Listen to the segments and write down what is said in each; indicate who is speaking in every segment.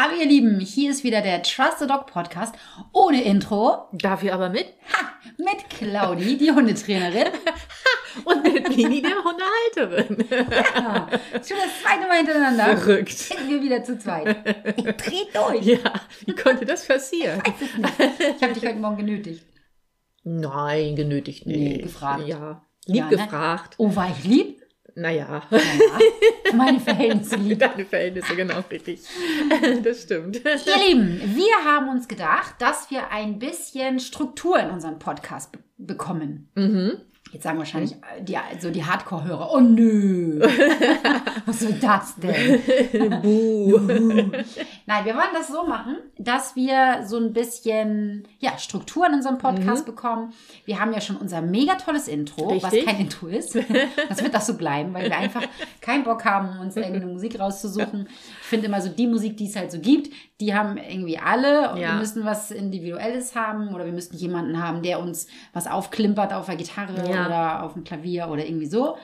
Speaker 1: Hallo ihr Lieben, hier ist wieder der Trust the Dog Podcast ohne Intro.
Speaker 2: Dafür aber mit
Speaker 1: Ha, mit Claudi, die Hundetrainerin.
Speaker 2: und mit Mini, der Hundehalterin.
Speaker 1: Ja, schon das zweite Mal hintereinander.
Speaker 2: Verrückt.
Speaker 1: Sind wir wieder zu zweit. Ich dreh durch.
Speaker 2: Ja, wie konnte das passieren?
Speaker 1: Ich habe dich heute Morgen genötigt.
Speaker 2: Nein, genötigt nicht.
Speaker 1: Nee, gefragt.
Speaker 2: Ja, lieb
Speaker 1: Ja, ne?
Speaker 2: gefragt.
Speaker 1: Oh, war ich lieb?
Speaker 2: Naja,
Speaker 1: Ja, für meine Verhältnisse lieb.
Speaker 2: deine Verhältnisse, genau richtig. Das stimmt.
Speaker 1: Ihr Lieben, wir haben uns gedacht, dass wir ein bisschen Struktur in unseren Podcast be bekommen.
Speaker 2: Mhm.
Speaker 1: Jetzt sagen wahrscheinlich äh, die, so die Hardcore-Hörer, oh nö, was soll das denn?
Speaker 2: Buh.
Speaker 1: Nein, wir wollen das so machen, dass wir so ein bisschen ja, Struktur in unserem Podcast bekommen. Wir haben ja schon unser mega tolles Intro, was
Speaker 2: Richtig.
Speaker 1: kein Intro ist. Das wird auch so bleiben, weil wir einfach keinen Bock haben, uns irgendeine Musik rauszusuchen. Ich finde immer so die Musik, die es halt so gibt, die haben irgendwie alle und
Speaker 2: Ja.
Speaker 1: wir müssen was Individuelles haben oder wir müssen jemanden haben, der uns was aufklimpert auf der Gitarre
Speaker 2: Ja.
Speaker 1: oder auf dem Klavier oder irgendwie so.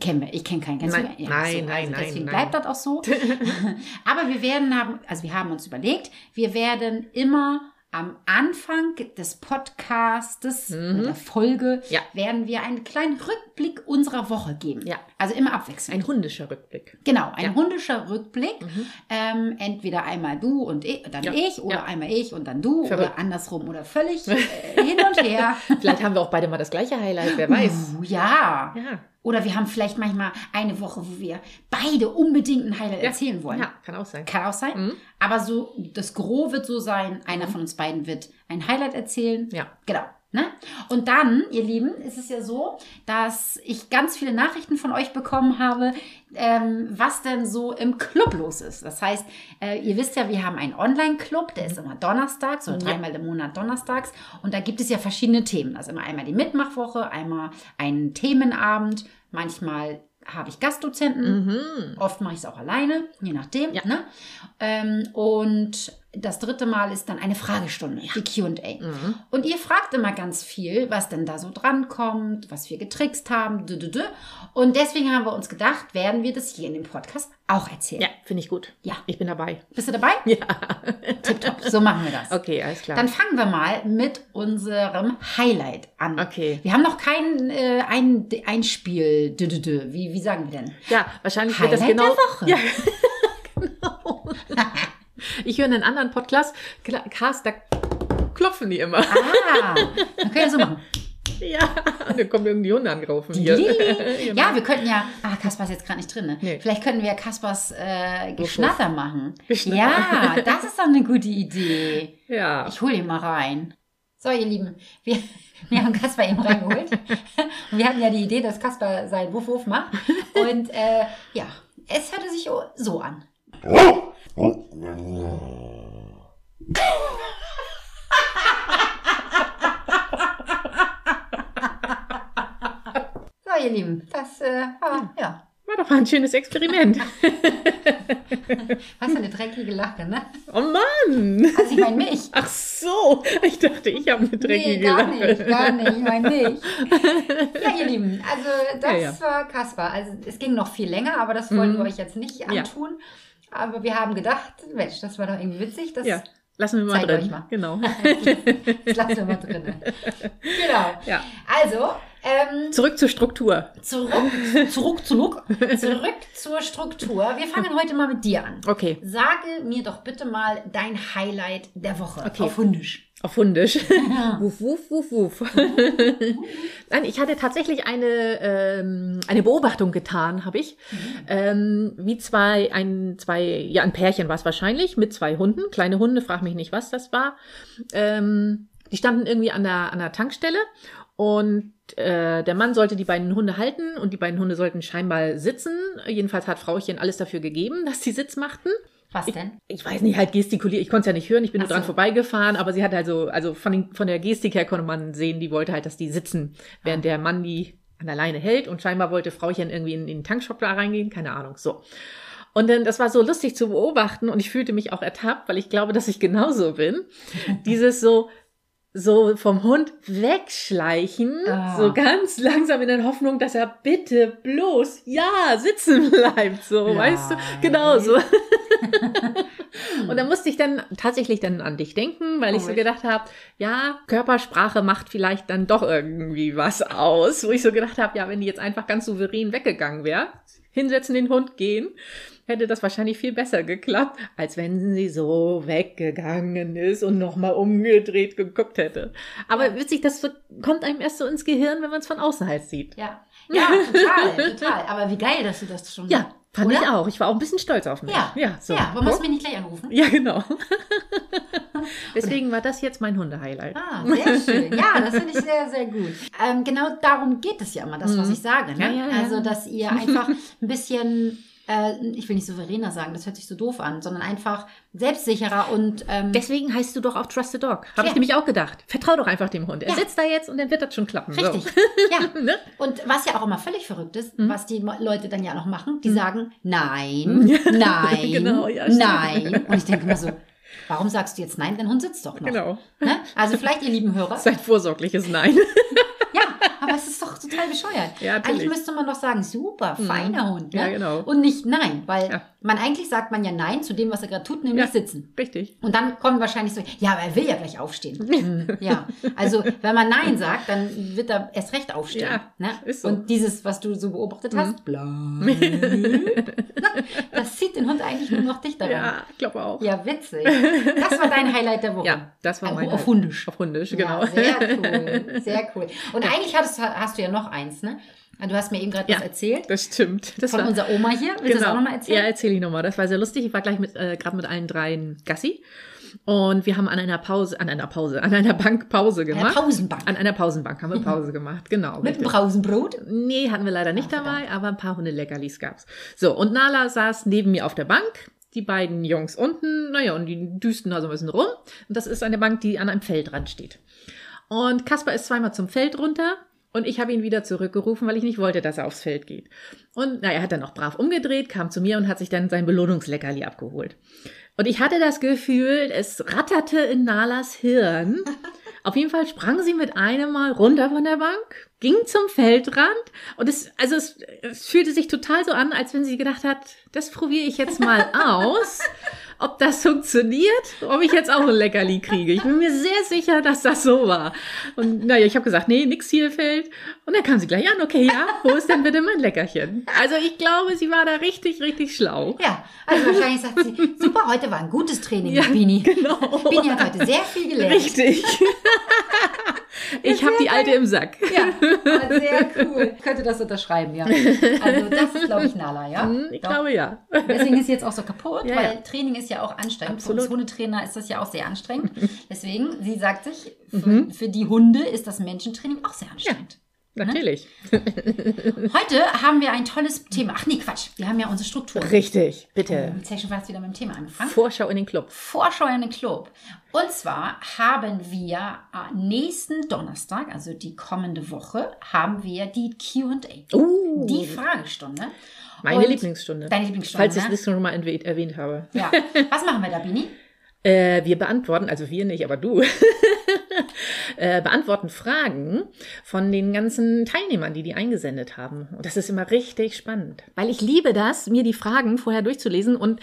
Speaker 1: Kennen wir. Ich kenne keinen. Kennst
Speaker 2: Nein?
Speaker 1: Ja,
Speaker 2: nein,
Speaker 1: so.
Speaker 2: nein,
Speaker 1: also
Speaker 2: nein,
Speaker 1: Deswegen
Speaker 2: nein.
Speaker 1: bleibt das auch so. Aber wir werden haben, also wir haben uns überlegt, wir werden immer am Anfang des Podcastes, oder der Folge,
Speaker 2: Mhm. Ja.
Speaker 1: werden wir einen kleinen Rückblick unserer Woche geben.
Speaker 2: Ja.
Speaker 1: Also immer abwechselnd.
Speaker 2: Ein hundischer Rückblick.
Speaker 1: Genau, ein
Speaker 2: Ja. Mhm.
Speaker 1: hundischer Rückblick. Ähm, entweder einmal du und ich, dann ich oder einmal ich und dann du
Speaker 2: Verrückt.
Speaker 1: oder andersrum oder völlig äh, hin und her.
Speaker 2: Vielleicht haben wir auch beide mal das gleiche Highlight, wer weiß.
Speaker 1: Uh, ja.
Speaker 2: Ja.
Speaker 1: Oder wir haben vielleicht manchmal eine Woche, wo wir beide unbedingt ein Highlight
Speaker 2: Ja.
Speaker 1: erzählen wollen.
Speaker 2: Ja, kann auch sein.
Speaker 1: Kann auch sein.
Speaker 2: Mhm.
Speaker 1: Aber so, das Gros wird so sein, einer von uns beiden wird ein Highlight erzählen.
Speaker 2: Ja.
Speaker 1: Genau. Ne? Und dann, ihr Lieben, ist es ja so, dass ich ganz viele Nachrichten von euch bekommen habe, ähm, was denn so im Club los ist. Das heißt, äh, ihr wisst ja, wir haben einen Online-Club, der ist immer donnerstags oder dreimal im Monat donnerstags. Und da gibt es ja verschiedene Themen. Also immer einmal die Mitmachwoche, einmal einen Themenabend, manchmal habe ich Gastdozenten,
Speaker 2: Mhm.
Speaker 1: Oft mache ich es auch alleine, je nachdem.
Speaker 2: Ja.
Speaker 1: Ne? Ähm, und das dritte Mal ist dann eine Fragestunde, die QA.
Speaker 2: Mhm.
Speaker 1: Und ihr fragt immer ganz viel, was denn da so drankommt, was wir getrickst haben. dü, dü, dü. Und deswegen haben wir uns gedacht, werden wir das hier in dem Podcast auch erzählen.
Speaker 2: Ja, finde ich gut.
Speaker 1: Ja.
Speaker 2: Ich bin dabei.
Speaker 1: Bist du dabei?
Speaker 2: Ja.
Speaker 1: Tipptopp, so machen wir das.
Speaker 2: Okay, alles klar.
Speaker 1: Dann fangen wir mal mit unserem Highlight an.
Speaker 2: Okay.
Speaker 1: Wir haben noch kein äh, ein, Einspiel. Dü, dü, dü. Wie, wie sagen wir denn?
Speaker 2: Ja, wahrscheinlich wird das
Speaker 1: Highlight
Speaker 2: genau.
Speaker 1: der Woche.
Speaker 2: Ja, genau. Ich höre einen anderen Podcast, Cast, da klopfen die immer.
Speaker 1: Ah, dann können wir so machen.
Speaker 2: Ja, und dann kommen irgendwie Hunde angelaufen hier. Genau.
Speaker 1: Ja, wir könnten ja. Ah, Kaspar ist jetzt gerade nicht drin, ne?
Speaker 2: Nee.
Speaker 1: Vielleicht könnten wir ja Kaspars äh, Geschnatter machen.
Speaker 2: Geschnatter.
Speaker 1: Ja, das ist doch eine gute Idee.
Speaker 2: Ja.
Speaker 1: Ich hole ihn mal rein. So, ihr Lieben, wir, wir haben Kaspar eben reingeholt. Und wir hatten ja die Idee, dass Kaspar seinen Wuff Wuff macht. Und äh, ja, es hörte sich so an. So, ihr Lieben, das äh, war, ja,
Speaker 2: War doch mal ein schönes Experiment.
Speaker 1: was für eine dreckige Lache, ne?
Speaker 2: Oh Mann!
Speaker 1: Also ich meine mich.
Speaker 2: Ach so, ich dachte, ich habe eine dreckige
Speaker 1: Nee, gar
Speaker 2: Lache.
Speaker 1: nicht, gar nicht, ich meine nicht. Ja, ihr Lieben, also das
Speaker 2: Ja, ja.
Speaker 1: war Kaspar. Also es ging noch viel länger, aber das wollen
Speaker 2: Mhm.
Speaker 1: wir euch jetzt nicht
Speaker 2: Ja.
Speaker 1: Aber wir haben gedacht, Mensch, das war doch irgendwie witzig. Das,
Speaker 2: Ja, lassen wir mal drin.
Speaker 1: mal.
Speaker 2: Genau.
Speaker 1: das lassen wir mal drin. Genau.
Speaker 2: Ja.
Speaker 1: Also, ähm,
Speaker 2: Zurück zur Struktur.
Speaker 1: zurück, zurück, zurück, zurück zur Struktur. Wir fangen heute mal mit dir an.
Speaker 2: Okay,
Speaker 1: Sage mir doch bitte mal dein Highlight der Woche
Speaker 2: Okay.
Speaker 1: auf Hundisch.
Speaker 2: Auf Hundisch. wuff, wuff, wuff, wuff. Nein, ich hatte tatsächlich eine, ähm, eine Beobachtung getan, habe ich. Ähm, wie zwei, ein, zwei, ja, ein Pärchen war es wahrscheinlich, mit zwei Hunden, kleine Hunde, frag mich nicht, was das war. Ähm, die standen irgendwie an der, an der Tankstelle und äh, der Mann sollte die beiden Hunde halten und die beiden Hunde sollten scheinbar sitzen. Jedenfalls hat Frauchen alles dafür gegeben, dass sie Sitz machten.
Speaker 1: Was denn?
Speaker 2: Ich weiß nicht, halt gestikuliert. Ich konnte es ja nicht hören, ich bin
Speaker 1: Ach
Speaker 2: nur dran
Speaker 1: so.
Speaker 2: vorbeigefahren, aber sie hat also, also von, den, von der Gestik her konnte man sehen, die wollte halt, dass die sitzen, während der Mann die an der Leine hält und scheinbar wollte Frauchen irgendwie in, in den Tankshop da reingehen, keine Ahnung, so. Und dann, das war so lustig zu beobachten und ich fühlte mich auch ertappt, weil ich glaube, dass ich genauso bin. Dieses so, so vom Hund wegschleichen,
Speaker 1: Ah.
Speaker 2: so ganz langsam in der Hoffnung, dass er bitte bloß ja sitzen bleibt, so,
Speaker 1: Bleib.
Speaker 2: weißt du? Genau so. Und da musste ich dann tatsächlich dann an dich denken, weil ich so gedacht habe, ja, Körpersprache macht vielleicht dann doch irgendwie was aus, wo ich so gedacht habe, ja, wenn die jetzt einfach ganz souverän weggegangen wäre, hinsetzen, den Hund gehen, hätte das wahrscheinlich viel besser geklappt, als wenn sie so weggegangen ist und nochmal umgedreht geguckt hätte. Aber witzig, das so, kommt einem erst so ins Gehirn, wenn man es von außen halt sieht.
Speaker 1: Ja, ja, total, total. Aber wie geil, dass du das schon.
Speaker 2: Ja, fand
Speaker 1: Oder?
Speaker 2: ich auch. Ich war auch ein bisschen stolz auf mich.
Speaker 1: Ja,
Speaker 2: ja, so.
Speaker 1: ja. Warum hast du mich nicht gleich anrufen?
Speaker 2: Ja, genau. Deswegen war das jetzt mein Hunde-Highlight.
Speaker 1: Ah, sehr schön. Ja, das finde ich sehr, sehr gut. Ähm, genau darum geht es ja immer, das, was
Speaker 2: Mhm.
Speaker 1: ich sage. Ne?
Speaker 2: Ja, ja, ja.
Speaker 1: Also, dass ihr einfach ein bisschen, äh, ich will nicht souveräner sagen, das hört sich so doof an, sondern einfach selbstsicherer und ähm,
Speaker 2: Deswegen heißt du doch auch Trusted Dog. Habe
Speaker 1: Ja.
Speaker 2: ich nämlich auch gedacht. Vertrau doch einfach dem Hund. Er
Speaker 1: Ja.
Speaker 2: sitzt da jetzt und dann wird das schon klappen.
Speaker 1: richtig.
Speaker 2: So.
Speaker 1: Ja.
Speaker 2: ne?
Speaker 1: Und was ja auch immer völlig verrückt ist,
Speaker 2: Mhm.
Speaker 1: was die Leute dann ja noch machen, die sagen nein, nein,
Speaker 2: Genau, ja,
Speaker 1: nein. Und ich denke mir so, warum sagst du jetzt nein? Dein Hund sitzt doch noch.
Speaker 2: Genau.
Speaker 1: Ne? Also vielleicht, ihr lieben Hörer,
Speaker 2: Sein vorsorgliches Nein.
Speaker 1: aber es ist doch total bescheuert.
Speaker 2: Ja, natürlich.
Speaker 1: eigentlich müsste man doch sagen, super, feiner Hund. Ne?
Speaker 2: Ja, genau.
Speaker 1: Und nicht nein, weil
Speaker 2: Ja.
Speaker 1: Man eigentlich sagt man ja nein zu dem, was er gerade tut, nämlich
Speaker 2: Ja.
Speaker 1: sitzen.
Speaker 2: Richtig.
Speaker 1: Und dann kommen wahrscheinlich so, ja, aber er will ja gleich aufstehen. Hm, ja, also wenn man Nein sagt, dann wird er erst recht aufstehen.
Speaker 2: Ja,
Speaker 1: ne?
Speaker 2: ist so.
Speaker 1: Und dieses, was du so beobachtet hast, bleib. das zieht den Hund eigentlich nur noch dichter ran.
Speaker 2: Ja, ich glaube auch.
Speaker 1: Ja, witzig. Das war dein Highlight der Woche.
Speaker 2: Ja, das war
Speaker 1: Auf-
Speaker 2: mein
Speaker 1: auf Hundisch.
Speaker 2: Auf Hundisch, genau.
Speaker 1: Ja, sehr cool, sehr cool. Und eigentlich hattest, hast du ja noch eins, ne? Du hast mir eben gerade
Speaker 2: Ja.
Speaker 1: was erzählt.
Speaker 2: Das stimmt. Das
Speaker 1: Von
Speaker 2: war,
Speaker 1: unserer Oma hier. Willst du das auch nochmal
Speaker 2: Ja,
Speaker 1: erzählen?
Speaker 2: erzähle ich nochmal. Das war sehr lustig. Ich war gleich mit, äh, gerade mit allen dreien Gassi. Und wir haben an einer Pause, an einer Pause, an einer Bank Pause gemacht.
Speaker 1: Pausenbank.
Speaker 2: An einer Pausenbank haben wir Pause gemacht, genau.
Speaker 1: Mit dem
Speaker 2: richtig.
Speaker 1: Brausenbrot.
Speaker 2: Nee, hatten wir leider nicht
Speaker 1: Ach,
Speaker 2: dabei, aber ein paar Hundeleckerlis gab's. So, und Nala saß neben mir auf der Bank, die beiden Jungs unten, naja, und die düsten da so ein bisschen rum. Und das ist eine Bank, die an einem Feldrand steht. Und Kasper ist zweimal zum Feld runter und ich habe ihn wieder zurückgerufen, weil ich nicht wollte, dass er aufs Feld geht. Und na, er hat dann auch brav umgedreht, kam zu mir und hat sich dann sein Belohnungsleckerli abgeholt. Und ich hatte das Gefühl, es ratterte in Nalas Hirn. Auf jeden Fall sprang sie mit einem Mal runter von der Bank, ging zum Feldrand und es, also es, es fühlte sich total so an, als wenn sie gedacht hat, das probiere ich jetzt mal aus, ob das funktioniert, ob ich jetzt auch ein Leckerli kriege. Ich bin mir sehr sicher, dass das so war. Und naja, ich habe gesagt, nee, nix Zielfeld. Und dann kam sie gleich an, okay, ja, wo ist denn bitte mein Leckerchen? Also ich glaube, sie war da richtig, richtig schlau.
Speaker 1: Ja, also wahrscheinlich sagt sie, super, heute war ein gutes Training,
Speaker 2: Ja,
Speaker 1: Bini.
Speaker 2: genau.
Speaker 1: Bini hat heute sehr viel gelernt.
Speaker 2: Richtig. ich habe die alte im Sack.
Speaker 1: Ja, sehr cool. Ich könnte das unterschreiben, ja. Also das ist, glaube ich, Nala, ja?
Speaker 2: Hm, Ich
Speaker 1: Doch.
Speaker 2: glaube ja.
Speaker 1: Deswegen ist sie jetzt auch so kaputt,
Speaker 2: Ja,
Speaker 1: weil
Speaker 2: ja.
Speaker 1: Training ist ja auch anstrengend.
Speaker 2: Absolut.
Speaker 1: Für uns Hundetrainer ist das ja auch sehr anstrengend. Deswegen, sie sagt sich, für,
Speaker 2: Mhm.
Speaker 1: für die Hunde ist das Menschentraining auch sehr anstrengend.
Speaker 2: Natürlich.
Speaker 1: Heute haben wir ein tolles Thema. Ach nee, Quatsch. Wir haben ja unsere Struktur.
Speaker 2: Richtig, bitte.
Speaker 1: Jetzt hätte ich schon fast wieder mit dem Thema angefangen.
Speaker 2: Vorschau in den Club.
Speaker 1: Vorschau in den Club. Und zwar haben wir äh, nächsten Donnerstag, also die kommende Woche, haben wir die Q&A.
Speaker 2: Uh,
Speaker 1: Die Fragestunde.
Speaker 2: meine
Speaker 1: Und
Speaker 2: Lieblingsstunde.
Speaker 1: Deine Lieblingsstunde,
Speaker 2: Falls ich
Speaker 1: ne?
Speaker 2: es schon mal erwähnt, erwähnt habe.
Speaker 1: Ja. Was machen wir da, Bini?
Speaker 2: Äh, wir beantworten, also wir nicht, aber du, äh, beantworten Fragen von den ganzen Teilnehmern, die die eingesendet haben. Und das ist immer richtig spannend. Weil ich liebe das, mir die Fragen vorher durchzulesen und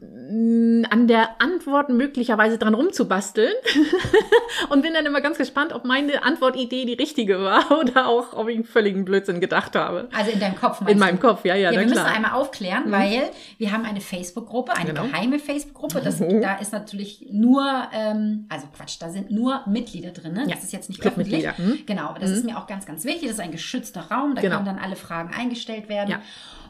Speaker 2: an der Antwort möglicherweise dran rumzubasteln. und bin dann immer ganz gespannt, ob meine Antwortidee die richtige war oder auch, ob ich einen völligen Blödsinn gedacht habe.
Speaker 1: Also in deinem Kopf meinst
Speaker 2: In
Speaker 1: du?
Speaker 2: meinem Kopf, ja, ja,
Speaker 1: Ja, wir müssen
Speaker 2: klar. Mhm.
Speaker 1: einmal aufklären, weil wir haben eine Facebook-Gruppe, eine
Speaker 2: Genau.
Speaker 1: geheime Facebook-Gruppe. Das,
Speaker 2: Mhm.
Speaker 1: Da ist natürlich nur, ähm, also Quatsch, da sind nur Mitglieder drin. Ne?
Speaker 2: Ja,
Speaker 1: Das ist jetzt nicht öffentlich.
Speaker 2: Mhm.
Speaker 1: Genau, aber das ist mir auch ganz, ganz wichtig. Das ist ein geschützter Raum, da
Speaker 2: Genau.
Speaker 1: können dann alle Fragen eingestellt werden.
Speaker 2: Ja.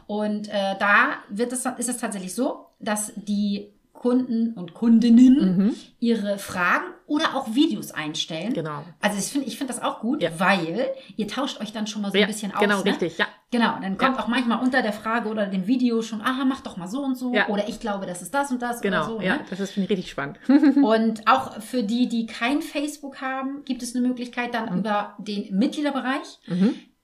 Speaker 1: Und äh, da wird es, ist es tatsächlich so, dass die Kunden und Kundinnen ihre Fragen oder auch Videos einstellen.
Speaker 2: Mhm. Genau.
Speaker 1: Also ich finde ich finde das auch gut,
Speaker 2: Ja.
Speaker 1: weil ihr tauscht euch dann schon mal so
Speaker 2: Ja,
Speaker 1: ein bisschen aus.
Speaker 2: genau,
Speaker 1: ne?
Speaker 2: richtig, ja.
Speaker 1: Genau, dann kommt
Speaker 2: Ja.
Speaker 1: auch manchmal unter der Frage oder dem Video schon, aha, mach doch mal so und so. Oder ich glaube, das ist das und das
Speaker 2: Genau,
Speaker 1: oder so.
Speaker 2: ja,
Speaker 1: Ne?
Speaker 2: das ist finde ich richtig spannend.
Speaker 1: Und auch für die, die kein Facebook haben, gibt es eine Möglichkeit, dann
Speaker 2: Mhm.
Speaker 1: über den Mitgliederbereich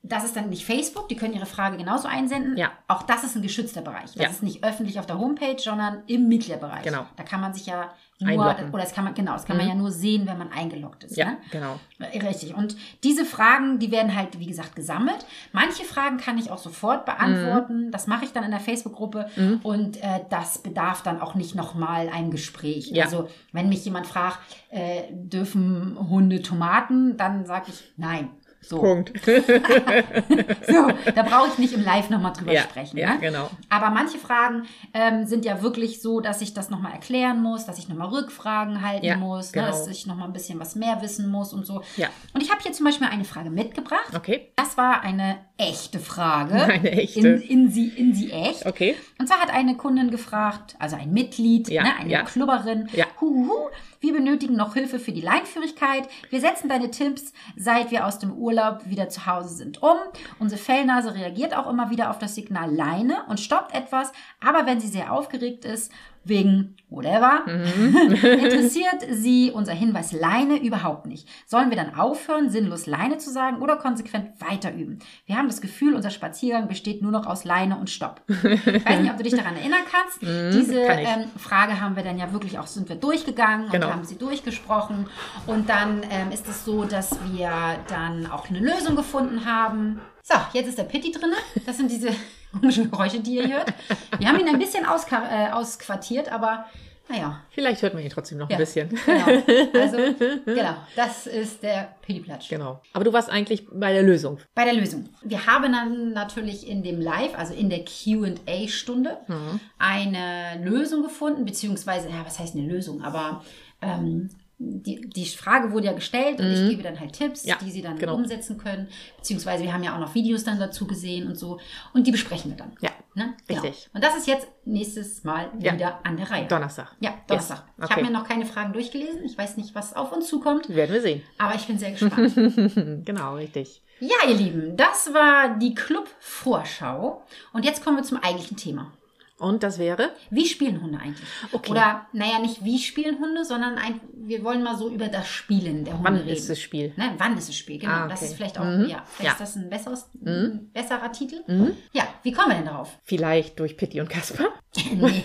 Speaker 1: das ist dann nicht Facebook, die können ihre Frage genauso einsenden.
Speaker 2: Ja.
Speaker 1: Auch das ist ein geschützter Bereich. Das
Speaker 2: Ja.
Speaker 1: ist nicht öffentlich auf der Homepage, sondern im Mitgliederbereich.
Speaker 2: Genau.
Speaker 1: Da kann man sich ja nur,
Speaker 2: Einloggen.
Speaker 1: oder das kann man, genau, das kann man ja nur sehen, wenn man eingeloggt ist.
Speaker 2: Ja,
Speaker 1: Ne?
Speaker 2: genau.
Speaker 1: Äh, Richtig. Und diese Fragen, die werden halt, wie gesagt, gesammelt. Manche Fragen kann ich auch sofort beantworten. Das mache ich dann in der Facebook-Gruppe. Und äh, das bedarf dann auch nicht nochmal einem Gespräch.
Speaker 2: Ja.
Speaker 1: Also, wenn mich jemand fragt, äh, dürfen Hunde Tomaten, dann sage ich nein. So,
Speaker 2: Punkt.
Speaker 1: so da brauche ich nicht im Live nochmal drüber
Speaker 2: Ja,
Speaker 1: sprechen.
Speaker 2: ja,
Speaker 1: ne?
Speaker 2: genau.
Speaker 1: Aber manche Fragen ähm, sind ja wirklich so, dass ich das nochmal erklären muss, dass ich nochmal Rückfragen halten
Speaker 2: Ja,
Speaker 1: muss,
Speaker 2: genau.
Speaker 1: ne, dass ich nochmal ein bisschen was mehr wissen muss und so.
Speaker 2: Ja.
Speaker 1: Und ich habe hier zum Beispiel eine Frage mitgebracht.
Speaker 2: Okay.
Speaker 1: Das war eine echte Frage.
Speaker 2: Eine echte.
Speaker 1: In, in, sie, in sie echt.
Speaker 2: Okay.
Speaker 1: Und zwar hat eine Kundin gefragt, also ein Mitglied,
Speaker 2: Ja,
Speaker 1: ne, eine
Speaker 2: ja.
Speaker 1: Klubberin,
Speaker 2: Ja.
Speaker 1: Huhu, wir benötigen noch Hilfe für die Leinführigkeit. Wir setzen deine Tipps, seit wir aus dem Urlaub wieder zu Hause sind, um. Unsere Fellnase reagiert auch immer wieder auf das Signal Leine und stoppt etwas, aber wenn sie sehr aufgeregt ist, wegen whatever,
Speaker 2: Mhm.
Speaker 1: interessiert sie unser Hinweis Leine überhaupt nicht. Sollen wir dann aufhören, sinnlos Leine zu sagen oder konsequent weiter üben? Wir haben das Gefühl, unser Spaziergang besteht nur noch aus Leine und Stopp. Ich weiß nicht, ob du dich daran erinnern kannst. Diese
Speaker 2: Mhm, kann ich.
Speaker 1: ähm, Frage haben wir dann ja wirklich auch, sind wir durchgegangen
Speaker 2: Genau.
Speaker 1: und haben sie durchgesprochen. Und dann ähm, ist es so, dass wir dann auch eine Lösung gefunden haben. So, jetzt ist der Pitti drin. Das sind diese komischen Geräusche, die ihr hört. Wir haben ihn ein bisschen äh, ausquartiert, aber naja.
Speaker 2: Vielleicht hört man ihn trotzdem noch
Speaker 1: Ja,
Speaker 2: ein bisschen.
Speaker 1: Genau. Also, genau, das ist der Pitti-Platsch.
Speaker 2: Genau. Aber du warst eigentlich bei der Lösung.
Speaker 1: Bei der Lösung. Wir haben dann natürlich in dem Live, also in der QA-Stunde,
Speaker 2: Mhm.
Speaker 1: eine Lösung gefunden, beziehungsweise, ja, was heißt eine Lösung? Aber ähm, die, die Frage wurde ja gestellt und ich gebe dann halt Tipps,
Speaker 2: Mhm. Ja,
Speaker 1: die sie dann
Speaker 2: genau.
Speaker 1: umsetzen können. Beziehungsweise wir haben ja auch noch Videos dann dazu gesehen und so. Und die besprechen wir dann.
Speaker 2: Ja,
Speaker 1: Ne? Genau.
Speaker 2: richtig.
Speaker 1: Und das ist jetzt nächstes Mal
Speaker 2: Ja.
Speaker 1: wieder an der Reihe.
Speaker 2: Donnerstag.
Speaker 1: Ja, Donnerstag.
Speaker 2: Yes.
Speaker 1: Ich
Speaker 2: Okay.
Speaker 1: habe mir noch keine Fragen durchgelesen. Ich weiß nicht, was auf uns zukommt,
Speaker 2: Werden wir sehen.
Speaker 1: aber ich bin sehr gespannt.
Speaker 2: genau, richtig.
Speaker 1: Ja, ihr Lieben, das war die Club-Vorschau. Und jetzt kommen wir zum eigentlichen Thema.
Speaker 2: Und das wäre?
Speaker 1: Wie spielen Hunde eigentlich?
Speaker 2: Okay.
Speaker 1: Oder, naja, nicht wie spielen Hunde, sondern ein, wir wollen mal so über das Spielen der Hunde
Speaker 2: Wann
Speaker 1: reden.
Speaker 2: ist das Spiel?
Speaker 1: Ne, wann ist das Spiel? Genau,
Speaker 2: Ah,
Speaker 1: das
Speaker 2: okay.
Speaker 1: ist vielleicht auch,
Speaker 2: Mhm.
Speaker 1: ja, vielleicht
Speaker 2: Ja. Mhm.
Speaker 1: ist das ein besseres, ein besserer Titel. Ja, wie kommen wir denn darauf?
Speaker 2: Vielleicht durch Pitti und Kasper?
Speaker 1: nee.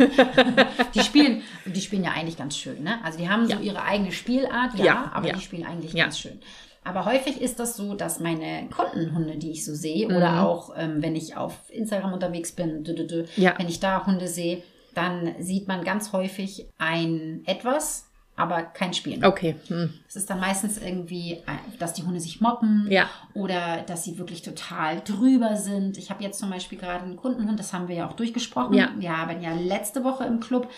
Speaker 1: die spielen, die spielen ja eigentlich ganz schön, ne? Also die haben so
Speaker 2: Ja.
Speaker 1: ihre eigene Spielart, ja, aber die spielen eigentlich ganz schön. Aber häufig ist das so, dass meine Kundenhunde, die ich so sehe,
Speaker 2: Mhm.
Speaker 1: oder auch ähm, wenn ich auf Instagram unterwegs bin, dü, dü, dü,
Speaker 2: Ja.
Speaker 1: wenn ich da Hunde sehe, dann sieht man ganz häufig ein etwas, aber kein Spielen.
Speaker 2: Okay. Hm.
Speaker 1: Es ist dann meistens irgendwie, äh, dass die Hunde sich moppen
Speaker 2: Ja.
Speaker 1: oder dass sie wirklich total drüber sind. Ich habe jetzt zum Beispiel gerade einen Kundenhund, das haben wir ja auch durchgesprochen.
Speaker 2: Ja.
Speaker 1: Wir haben ja letzte Woche im Club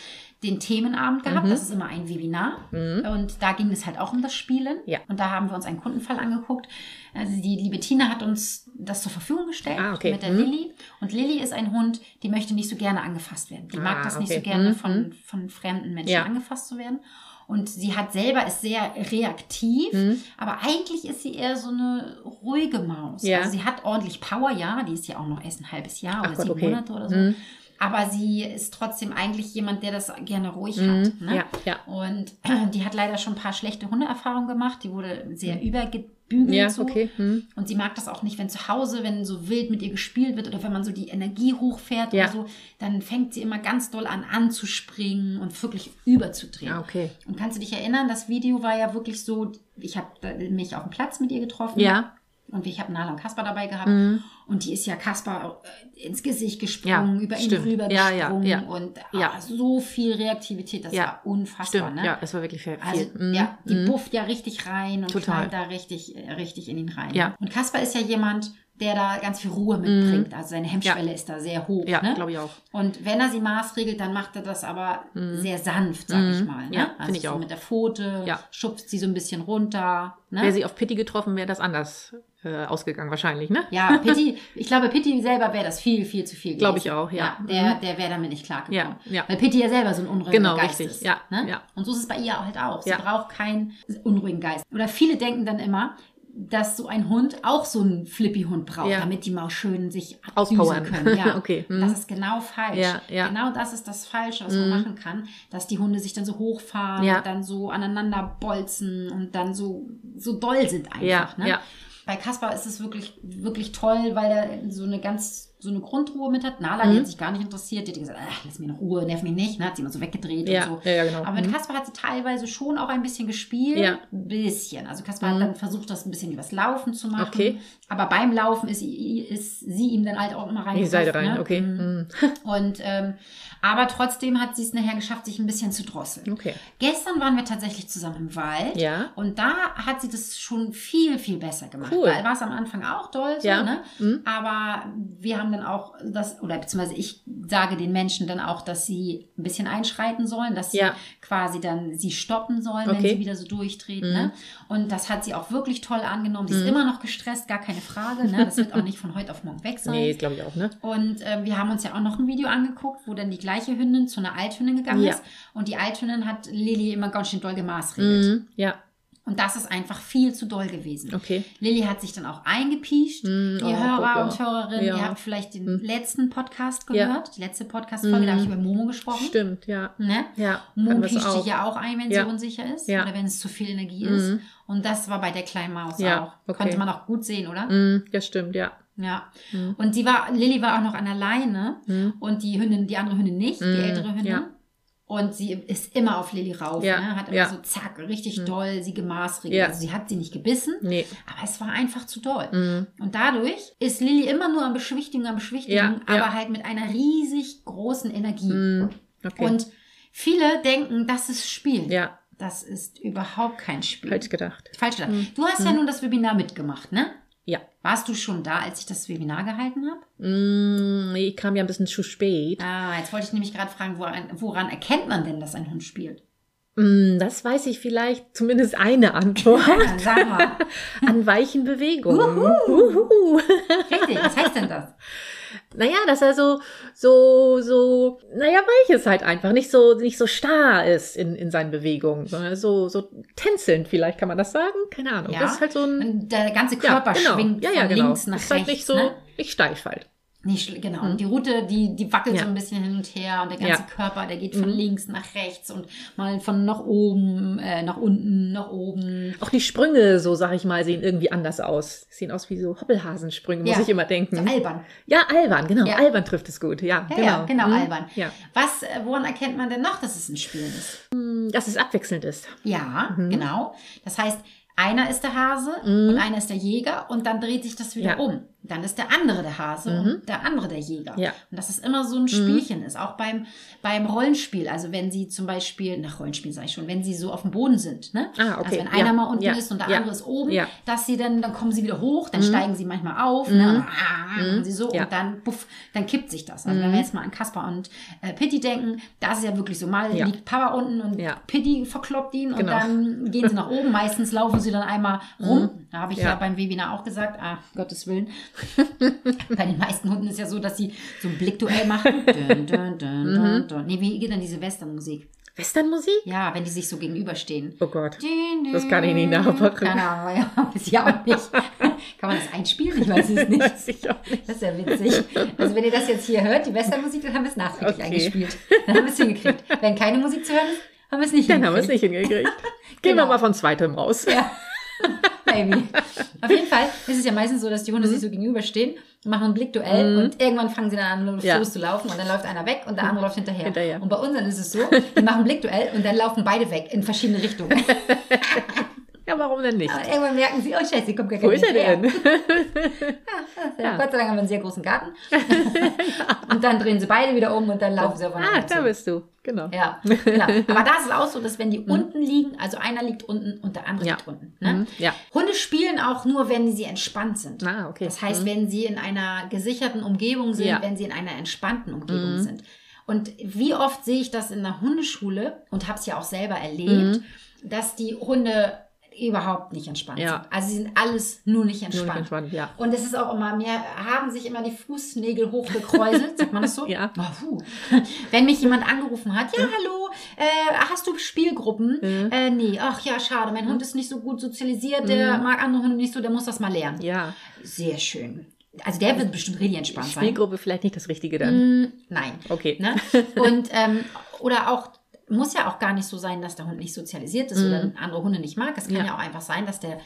Speaker 1: den Themenabend gehabt.
Speaker 2: Mhm.
Speaker 1: Das ist immer ein Webinar. Und da ging es halt auch um das Spielen.
Speaker 2: Ja.
Speaker 1: Und da haben wir uns einen Kundenfall angeguckt. Also die liebe Tina hat uns das zur Verfügung gestellt
Speaker 2: Ah, okay.
Speaker 1: mit der
Speaker 2: Mhm.
Speaker 1: Lilly. Und Lilly ist ein Hund, die möchte nicht so gerne angefasst werden. Die mag
Speaker 2: Ah,
Speaker 1: das nicht
Speaker 2: okay.
Speaker 1: so gerne
Speaker 2: Mhm.
Speaker 1: von, von fremden Menschen
Speaker 2: Ja.
Speaker 1: angefasst zu werden. Und sie hat selber ist sehr reaktiv,
Speaker 2: Mhm.
Speaker 1: aber eigentlich ist sie eher so eine ruhige Maus.
Speaker 2: Ja.
Speaker 1: Also sie hat ordentlich Power, ja, die ist ja auch noch erst ein halbes Jahr
Speaker 2: Ach
Speaker 1: oder
Speaker 2: Gott,
Speaker 1: sieben
Speaker 2: okay.
Speaker 1: Monate oder so.
Speaker 2: Mhm.
Speaker 1: Aber sie ist trotzdem eigentlich jemand, der das gerne ruhig hat. Ne?
Speaker 2: Mhm. Ja, ja.
Speaker 1: Und die hat leider schon ein paar schlechte Hundeerfahrungen gemacht. Die wurde sehr übergebügelt.
Speaker 2: Ja,
Speaker 1: so.
Speaker 2: okay. Hm.
Speaker 1: Und sie mag das auch nicht, wenn zu Hause, wenn so wild mit ihr gespielt wird oder wenn man so die Energie hochfährt
Speaker 2: Ja.
Speaker 1: oder so, dann fängt sie immer ganz doll an anzuspringen und wirklich überzudrehen.
Speaker 2: Ah, okay.
Speaker 1: Und kannst du dich erinnern, das Video war ja wirklich so, ich habe mich auf dem Platz mit ihr getroffen.
Speaker 2: Ja.
Speaker 1: Und ich habe Nala und Kasper dabei gehabt.
Speaker 2: Mhm.
Speaker 1: Und die ist ja Kasper äh, ins Gesicht gesprungen,
Speaker 2: Ja,
Speaker 1: über ihn
Speaker 2: stimmt.
Speaker 1: rüber
Speaker 2: Ja, ja,
Speaker 1: gesprungen.
Speaker 2: ja.
Speaker 1: Und
Speaker 2: Ja.
Speaker 1: ah, so viel Reaktivität, das
Speaker 2: Ja,
Speaker 1: war unfassbar.
Speaker 2: Stimmt.
Speaker 1: Ne?
Speaker 2: Ja, es war wirklich viel.
Speaker 1: Also
Speaker 2: Mhm.
Speaker 1: ja, die
Speaker 2: Mhm.
Speaker 1: bufft ja richtig rein und
Speaker 2: Total.
Speaker 1: knallt da richtig, äh, richtig in ihn rein.
Speaker 2: Ja.
Speaker 1: Und Kasper ist ja jemand, der da ganz viel Ruhe mitbringt. Also seine Hemmschwelle ist da sehr hoch.
Speaker 2: Mhm. Ja,
Speaker 1: ne?
Speaker 2: glaube ich auch.
Speaker 1: Und wenn er sie maßregelt, dann macht er das aber sehr sanft, sag ich mal. Ne?
Speaker 2: Mhm. Ja,
Speaker 1: also
Speaker 2: finde ich
Speaker 1: so
Speaker 2: auch.
Speaker 1: mit der Pfote,
Speaker 2: Ja.
Speaker 1: schubst sie so ein bisschen runter. Ne?
Speaker 2: Wäre sie auf Pitti getroffen, wäre das anders äh, ausgegangen wahrscheinlich, ne?
Speaker 1: Ja, Pitti, ich glaube, Pitti selber wäre das viel, viel zu viel gewesen.
Speaker 2: Glaube ich auch, ja.
Speaker 1: der der wäre damit nicht klargekommen.
Speaker 2: Ja, ja.
Speaker 1: Weil Pitti ja selber so ein unruhiger
Speaker 2: Genau,
Speaker 1: Geist
Speaker 2: richtig,
Speaker 1: ist.
Speaker 2: ja,
Speaker 1: ne?
Speaker 2: ja.
Speaker 1: Und so ist es bei ihr halt auch. Sie
Speaker 2: Ja.
Speaker 1: braucht keinen unruhigen Geist. Oder viele denken dann immer, dass so ein Hund auch so einen Flippy-Hund braucht,
Speaker 2: Ja.
Speaker 1: damit die mal schön sich
Speaker 2: Auspowern.
Speaker 1: können. Ja.
Speaker 2: Okay, hm.
Speaker 1: Das ist genau falsch.
Speaker 2: Ja, ja.
Speaker 1: Genau das ist das Falsche, was man machen kann, dass die Hunde sich dann so hochfahren
Speaker 2: Ja.
Speaker 1: dann so aneinander bolzen und dann so, so doll sind einfach.
Speaker 2: Ja,
Speaker 1: ne? bei Kaspar ist es wirklich, wirklich toll, weil er so eine ganz so eine Grundruhe mit hat. Nala, die hat sich gar nicht interessiert, die hat gesagt, ach, lass mir noch Ruhe, nerv mich nicht, ne? hat sie immer so weggedreht
Speaker 2: Ja,
Speaker 1: und so.
Speaker 2: ja, genau.
Speaker 1: Aber mit
Speaker 2: Mhm.
Speaker 1: Kaspar hat sie teilweise schon auch ein bisschen gespielt.
Speaker 2: Ja.
Speaker 1: Ein bisschen. Also Kaspar hat dann versucht, das ein bisschen übers Laufen zu machen.
Speaker 2: Okay.
Speaker 1: Aber beim Laufen ist, sie- ist sie ihm dann halt auch immer rein.
Speaker 2: In die Seite rein, okay. Mhm.
Speaker 1: Und ähm, aber trotzdem hat sie es nachher geschafft, sich ein bisschen zu drosseln.
Speaker 2: Okay.
Speaker 1: Gestern waren wir tatsächlich zusammen im Wald.
Speaker 2: Ja.
Speaker 1: Und da hat sie das schon viel, viel besser gemacht.
Speaker 2: Cool.
Speaker 1: War es am Anfang auch toll, so,
Speaker 2: Ja.
Speaker 1: ne?
Speaker 2: Mhm.
Speaker 1: Aber wir haben dann auch das, oder beziehungsweise ich sage den Menschen dann auch, dass sie ein bisschen einschreiten sollen, dass sie
Speaker 2: Ja.
Speaker 1: quasi dann sie stoppen sollen, wenn
Speaker 2: Okay.
Speaker 1: sie wieder so durchdreht.
Speaker 2: Mhm.
Speaker 1: Ne? Und das hat sie auch wirklich toll angenommen. Sie ist immer noch gestresst, gar keine Frage. Ne? Das wird auch nicht von heute auf morgen weg sein.
Speaker 2: Nee, glaube ich auch, ne?
Speaker 1: Und ähm, wir haben uns ja auch noch ein Video angeguckt, wo dann die gleiche Hündin zu einer Althündin gegangen
Speaker 2: Ja.
Speaker 1: ist. Und die Althündin hat Lilly immer ganz schön doll gemaßregelt.
Speaker 2: Mhm. Ja,
Speaker 1: Und das ist einfach viel zu doll gewesen.
Speaker 2: okay.
Speaker 1: Lilly hat sich dann auch eingepiescht.
Speaker 2: Mm,
Speaker 1: ihr
Speaker 2: oh,
Speaker 1: Hörer
Speaker 2: guck, ja.
Speaker 1: und Hörerinnen,
Speaker 2: Ja.
Speaker 1: ihr habt vielleicht den letzten Podcast
Speaker 2: Ja.
Speaker 1: gehört, die letzte Podcast-Folge, da habe ich über Momo gesprochen.
Speaker 2: Stimmt, ja.
Speaker 1: Ne?
Speaker 2: Ja,
Speaker 1: Momo piescht sich ja auch ein, wenn
Speaker 2: Ja.
Speaker 1: sie unsicher ist
Speaker 2: Ja.
Speaker 1: oder wenn es zu viel Energie ist.
Speaker 2: Mhm.
Speaker 1: Und das war bei der kleinen Maus
Speaker 2: Ja,
Speaker 1: auch.
Speaker 2: okay.
Speaker 1: Konnte man auch gut sehen, oder?
Speaker 2: Mm, ja, stimmt, ja.
Speaker 1: Ja.
Speaker 2: Mhm.
Speaker 1: Und sie war, Lilly war auch noch an der Leine
Speaker 2: Mhm.
Speaker 1: und die Hündin, die andere Hündin nicht, die
Speaker 2: Mhm,
Speaker 1: ältere Hündin. Und sie ist immer auf Lilly rauf,
Speaker 2: Ja,
Speaker 1: ne? hat immer
Speaker 2: ja.
Speaker 1: so zack, richtig doll sie gemaßregelt.
Speaker 2: Ja.
Speaker 1: Also sie hat sie nicht gebissen,
Speaker 2: Nee.
Speaker 1: aber es war einfach zu doll.
Speaker 2: Mm,
Speaker 1: Und dadurch ist Lilly immer nur am Beschwichtigen, am Beschwichtigen, aber halt mit einer riesig großen Energie.
Speaker 2: mm, okay.
Speaker 1: Und viele denken, das ist Spiel.
Speaker 2: ja,
Speaker 1: Das ist überhaupt kein Spiel.
Speaker 2: falsch gedacht.
Speaker 1: Falsch gedacht.
Speaker 2: Mhm.
Speaker 1: Du hast ja nun das Webinar mitgemacht, ne?
Speaker 2: Ja.
Speaker 1: Warst du schon da, als ich das Webinar gehalten habe?
Speaker 2: Mm, ich kam ja ein bisschen zu spät.
Speaker 1: Ah, jetzt wollte ich nämlich gerade fragen, woran, woran erkennt man denn, dass ein Hund spielt?
Speaker 2: Mm, das weiß ich vielleicht zumindest eine Antwort.
Speaker 1: Dann sag mal.
Speaker 2: An weichen Bewegungen. Uhu.
Speaker 1: Richtig, was heißt denn das?
Speaker 2: Naja, dass er so, so, so, naja, weich ist halt einfach. Nicht so, nicht so starr ist in, in seinen Bewegungen, sondern so, so tänzelnd vielleicht kann man das sagen. Keine Ahnung.
Speaker 1: Ja.
Speaker 2: Das ist halt so ein,
Speaker 1: Und der ganze
Speaker 2: ja,
Speaker 1: Körper
Speaker 2: genau.
Speaker 1: schwingt
Speaker 2: ja, ja,
Speaker 1: von
Speaker 2: genau.
Speaker 1: links nach
Speaker 2: ist halt
Speaker 1: rechts.
Speaker 2: nicht so,
Speaker 1: ne?
Speaker 2: nicht steif halt.
Speaker 1: Nicht, genau. Und die Route, die, die wackelt
Speaker 2: Ja.
Speaker 1: so ein bisschen hin und her und der ganze
Speaker 2: Ja.
Speaker 1: Körper, der geht von
Speaker 2: Mhm.
Speaker 1: links nach rechts und mal von nach oben, äh, nach unten, nach oben.
Speaker 2: Auch die Sprünge, so sag ich mal, sehen irgendwie anders aus. Sehen aus wie so Hoppelhasensprünge, muss
Speaker 1: Ja.
Speaker 2: ich immer denken.
Speaker 1: So albern.
Speaker 2: ja, albern, genau.
Speaker 1: Ja.
Speaker 2: Albern trifft es gut. Ja, genau.
Speaker 1: genau,
Speaker 2: Mhm.
Speaker 1: albern.
Speaker 2: Ja.
Speaker 1: Was, äh, woran erkennt man denn noch, dass es ein Spiel ist?
Speaker 2: Dass es abwechselnd ist.
Speaker 1: Ja,
Speaker 2: Mhm.
Speaker 1: genau. Das heißt, einer ist der Hase und einer ist der Jäger und dann dreht sich das wieder
Speaker 2: Ja.
Speaker 1: um. Dann ist der andere der Hase
Speaker 2: Mhm.
Speaker 1: und der andere der Jäger.
Speaker 2: Ja.
Speaker 1: Und dass es immer so ein Spielchen ist, auch beim, beim Rollenspiel. Also wenn sie zum Beispiel, nach Rollenspiel sage ich schon, wenn sie so auf dem Boden sind, ne?
Speaker 2: Ah, okay.
Speaker 1: Also wenn
Speaker 2: Ja.
Speaker 1: einer mal unten ist und der andere ist oben, dass sie dann, dann kommen sie wieder hoch, dann steigen sie manchmal auf, ne? Ah, machen sie so und dann, puff, dann kippt sich das. Also wenn wir jetzt mal an Kaspar und äh, Pitti denken, da ist es ja wirklich so, mal liegt Papa unten und. Pitti verkloppt ihn und
Speaker 2: Genau.
Speaker 1: dann gehen sie nach oben. Meistens laufen sie dann einmal rum. Da habe ich ja.
Speaker 2: Ja.
Speaker 1: beim Webinar auch gesagt, ah, Gottes Willen. Bei den meisten Hunden ist ja so, dass sie so ein Blickduell machen. Dun, dun, dun,
Speaker 2: Mhm.
Speaker 1: dun. Nee, wie geht denn diese Westernmusik?
Speaker 2: Westernmusik?
Speaker 1: Ja, wenn die sich so gegenüberstehen.
Speaker 2: Oh Gott. Das kann ich nicht nachmachen.
Speaker 1: Keine Ahnung, ja, weiß ich auch nicht. Kann man das einspielen? Ich weiß es nicht.
Speaker 2: Weiß ich auch nicht.
Speaker 1: Das ist ja witzig. Also wenn ihr das jetzt hier hört, die Westernmusik, dann haben wir es nachträglich
Speaker 2: Okay.
Speaker 1: eingespielt. Dann haben wir es hingekriegt. Wenn keine Musik zu hören ist, haben wir es nicht
Speaker 2: Dann haben wir es
Speaker 1: hingekriegt.
Speaker 2: nicht hingekriegt. Gehen
Speaker 1: Genau.
Speaker 2: wir mal von zweitem aus.
Speaker 1: Ja. Maybe. Auf jeden Fall ist es ja meistens so, dass die Hunde sich so gegenüberstehen, machen ein Blickduell und irgendwann fangen sie dann an,
Speaker 2: Mhm. Ja.
Speaker 1: loszulaufen und dann läuft einer weg und der andere läuft hinterher.
Speaker 2: Hinterher.
Speaker 1: Und bei unseren ist es so, die machen ein Blickduell und dann laufen beide weg in verschiedene Richtungen.
Speaker 2: Ja, warum denn nicht?
Speaker 1: Aber irgendwann merken sie, oh scheiße, hier kommt gar
Speaker 2: Wo
Speaker 1: keiner
Speaker 2: ist er denn?
Speaker 1: Ja. Gott sei Dank haben wir einen sehr großen Garten. Und dann drehen sie beide wieder um und dann laufen sie aufeinander
Speaker 2: Ah, da
Speaker 1: zu.
Speaker 2: bist du. Genau.
Speaker 1: Ja, genau. Aber da ist es auch so, dass wenn die unten liegen, also einer liegt unten und der andere
Speaker 2: Ja.
Speaker 1: liegt unten. Ne?
Speaker 2: Mhm, ja.
Speaker 1: Hunde spielen auch nur, wenn sie entspannt sind.
Speaker 2: Ah, okay.
Speaker 1: Das heißt, wenn sie in einer gesicherten Umgebung sind,
Speaker 2: Ja. Mhm.
Speaker 1: wenn sie in einer entspannten Umgebung sind. Und wie oft sehe ich das in der Hundeschule und habe es ja auch selber erlebt, dass die Hunde überhaupt nicht entspannt
Speaker 2: Mhm. Ja.
Speaker 1: sind. Also sie sind alles nur nicht
Speaker 2: Nur
Speaker 1: entspannt.
Speaker 2: nicht entspannt, ja.
Speaker 1: Und es ist auch immer, mir haben sich immer die Fußnägel hochgekräuselt, sagt man das so?
Speaker 2: Ja.
Speaker 1: Oh. Wenn mich jemand angerufen hat, ja, hallo, äh, hast du Spielgruppen?
Speaker 2: Mhm.
Speaker 1: Äh, nee, ach ja, schade, mein Hund ist nicht so gut sozialisiert, der mag andere Hunde nicht so, der muss das mal lernen.
Speaker 2: Ja.
Speaker 1: Sehr schön. Also der wird bestimmt richtig entspannt sein.
Speaker 2: Spielgruppe vielleicht nicht das Richtige dann.
Speaker 1: Mm, Nein.
Speaker 2: Okay.
Speaker 1: Ne? Und ähm, oder auch muss ja auch gar nicht so sein, dass der Hund nicht sozialisiert ist oder andere Hunde nicht mag. Es kann ja.
Speaker 2: Mhm. Ja.
Speaker 1: auch einfach sein, dass der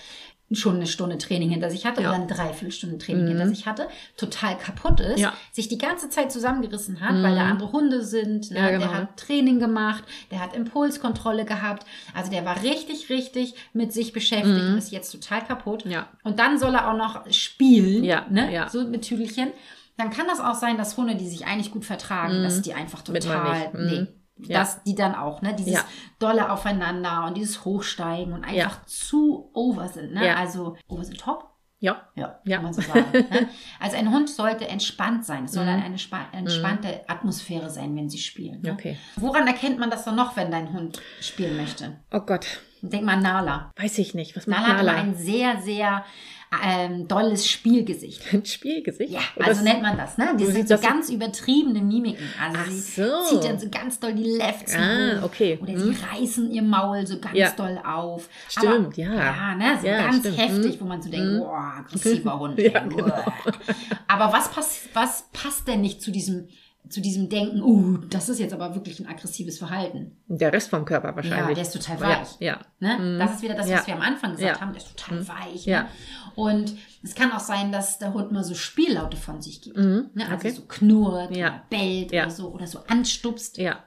Speaker 1: schon eine Stunde Training hinter sich hatte
Speaker 2: Ja.
Speaker 1: oder eine Dreiviertelstunde Training hinter sich hatte, total kaputt ist,
Speaker 2: Ja.
Speaker 1: sich die ganze Zeit zusammengerissen hat, weil da andere Hunde sind, ne?
Speaker 2: Ja, genau.
Speaker 1: der hat Training gemacht, der hat Impulskontrolle gehabt, also der war richtig, richtig mit sich beschäftigt und ist jetzt total kaputt.
Speaker 2: Ja.
Speaker 1: Und dann soll er auch noch spielen, ne?
Speaker 2: ja.
Speaker 1: so mit Tüdelchen. Dann kann das auch sein, dass Hunde, die sich eigentlich gut vertragen, dass die einfach total.
Speaker 2: Mhm.
Speaker 1: nee,
Speaker 2: Ja.
Speaker 1: dass die dann auch, ne, dieses
Speaker 2: Ja.
Speaker 1: dolle aufeinander und dieses Hochsteigen und einfach zu over sind, ne?
Speaker 2: Ja.
Speaker 1: Also over the top.
Speaker 2: Ja.
Speaker 1: Ja,
Speaker 2: Ja.
Speaker 1: kann man so sagen. ne? Also ein Hund sollte entspannt sein. Es soll
Speaker 2: Mhm.
Speaker 1: eine spa- entspannte Atmosphäre sein, wenn sie spielen. Ne?
Speaker 2: Okay.
Speaker 1: Woran erkennt man das dann noch, wenn dein Hund spielen möchte?
Speaker 2: Oh Gott.
Speaker 1: Denk mal Nala.
Speaker 2: Weiß ich nicht. Was macht
Speaker 1: Nala hat
Speaker 2: Nala?
Speaker 1: ein sehr, sehr ähm, dolles Spielgesicht.
Speaker 2: Ein Spielgesicht?
Speaker 1: Ja, also
Speaker 2: das-
Speaker 1: nennt man das, ne? Die sind
Speaker 2: sieht
Speaker 1: so ganz übertriebene Mimiken. Also
Speaker 2: Ach
Speaker 1: sie
Speaker 2: so.
Speaker 1: zieht dann so ganz doll die Lefts
Speaker 2: Ah,
Speaker 1: hoch.
Speaker 2: okay.
Speaker 1: Oder
Speaker 2: Hm.
Speaker 1: sie reißen ihr Maul so ganz
Speaker 2: Ja.
Speaker 1: doll auf.
Speaker 2: Stimmt, ja.
Speaker 1: Ja, ne? So
Speaker 2: Ja,
Speaker 1: ganz
Speaker 2: stimmt.
Speaker 1: heftig,
Speaker 2: Hm.
Speaker 1: wo man so denkt, boah, aggressiver Hund.
Speaker 2: Ja, genau.
Speaker 1: Aber was, pass was passt denn nicht zu diesem, zu diesem Denken, uh, das ist jetzt aber wirklich ein aggressives Verhalten?
Speaker 2: Der Rest vom Körper
Speaker 1: Ja,
Speaker 2: wahrscheinlich.
Speaker 1: der ist total
Speaker 2: Ja,
Speaker 1: weich.
Speaker 2: ja.
Speaker 1: Ne? Das ist wieder das,
Speaker 2: Ja.
Speaker 1: was wir am Anfang gesagt
Speaker 2: Ja.
Speaker 1: haben. Der ist total weich.
Speaker 2: Ja.
Speaker 1: Ne? Und es kann auch sein, dass der Hund mal so Spiellaute von sich gibt.
Speaker 2: Mhm.
Speaker 1: Ne? Also
Speaker 2: Okay.
Speaker 1: so knurrt
Speaker 2: Ja.
Speaker 1: oder bellt
Speaker 2: Ja.
Speaker 1: oder so oder so anstupst
Speaker 2: Ja.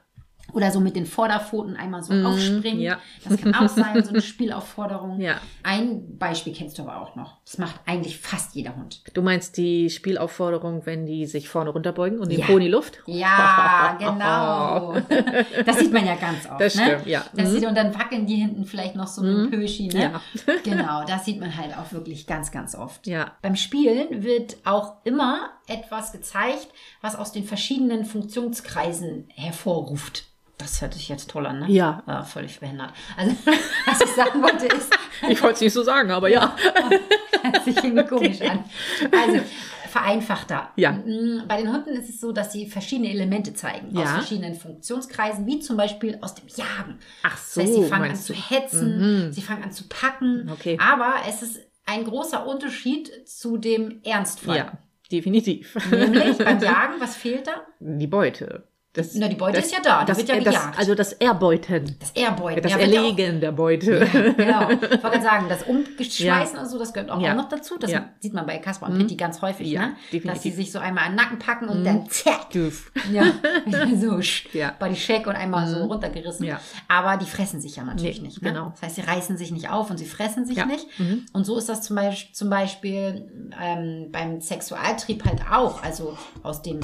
Speaker 1: Oder so mit den Vorderpfoten einmal so aufspringen.
Speaker 2: Mhm. ja.
Speaker 1: Das kann auch sein, so eine Spielaufforderung.
Speaker 2: Ja.
Speaker 1: Ein Beispiel kennst du aber auch noch. Das macht eigentlich fast jeder Hund.
Speaker 2: Du meinst die Spielaufforderung, wenn die sich vorne runterbeugen und den
Speaker 1: Ja.
Speaker 2: Po in die Luft?
Speaker 1: Ja, genau. Das sieht man ja ganz oft.
Speaker 2: Das
Speaker 1: ne?
Speaker 2: stimmt, ja.
Speaker 1: Das
Speaker 2: Mhm.
Speaker 1: sieht, und dann wackeln die hinten vielleicht noch so ein Pöschi. Ne?
Speaker 2: Ja.
Speaker 1: Genau, das sieht man halt auch wirklich ganz, ganz oft.
Speaker 2: Ja.
Speaker 1: Beim Spielen wird auch immer etwas gezeigt, was aus den verschiedenen Funktionskreisen hervorruft. Das hört sich jetzt toll an, ne?
Speaker 2: Ja.
Speaker 1: Ah, völlig behindert. Also, was ich sagen wollte ist,
Speaker 2: Ich wollte es nicht so sagen, aber ja.
Speaker 1: hört sich irgendwie komisch an. Also, vereinfachter.
Speaker 2: Ja.
Speaker 1: Mm, Bei den Hunden ist es so, dass sie verschiedene Elemente zeigen. Aus
Speaker 2: Ja.
Speaker 1: verschiedenen Funktionskreisen, wie zum Beispiel aus dem Jagen.
Speaker 2: Ach
Speaker 1: Das heißt,
Speaker 2: so,
Speaker 1: sie fangen an zu
Speaker 2: du. Mhm.
Speaker 1: hetzen, sie fangen an zu packen.
Speaker 2: Okay.
Speaker 1: Aber es ist ein großer Unterschied zu dem Ernstfall.
Speaker 2: Ja, definitiv.
Speaker 1: Nämlich beim Jagen, was fehlt da?
Speaker 2: Die Beute. Das,
Speaker 1: Na, die Beute ist ja da,
Speaker 2: das,
Speaker 1: wird ja
Speaker 2: das,
Speaker 1: gejagt.
Speaker 2: Also das Erbeuten.
Speaker 1: Das Airbeuten.
Speaker 2: Das
Speaker 1: ja, ja auch-
Speaker 2: Erlegen der Beute.
Speaker 1: Genau. Ich wollte gerade sagen, das Umschweißen und so, das gehört auch,
Speaker 2: Ja.
Speaker 1: auch noch dazu. Das
Speaker 2: Ja.
Speaker 1: sieht man bei Kasper und Pitti ganz häufig,
Speaker 2: Ja,
Speaker 1: ne?
Speaker 2: definitiv. Mhm.
Speaker 1: Dass sie sich so einmal an den Nacken packen und dann zack. Ja, so
Speaker 2: Ja.
Speaker 1: Body Shake und einmal so runtergerissen.
Speaker 2: Ja.
Speaker 1: Aber die fressen sich ja natürlich
Speaker 2: Nee,
Speaker 1: nicht. Ne?
Speaker 2: genau.
Speaker 1: Das heißt, sie reißen sich nicht auf und sie fressen sich
Speaker 2: Ja. Mhm.
Speaker 1: nicht. Und so ist das zum Beispiel, zum Beispiel ähm, beim Sexualtrieb halt auch. Also aus dem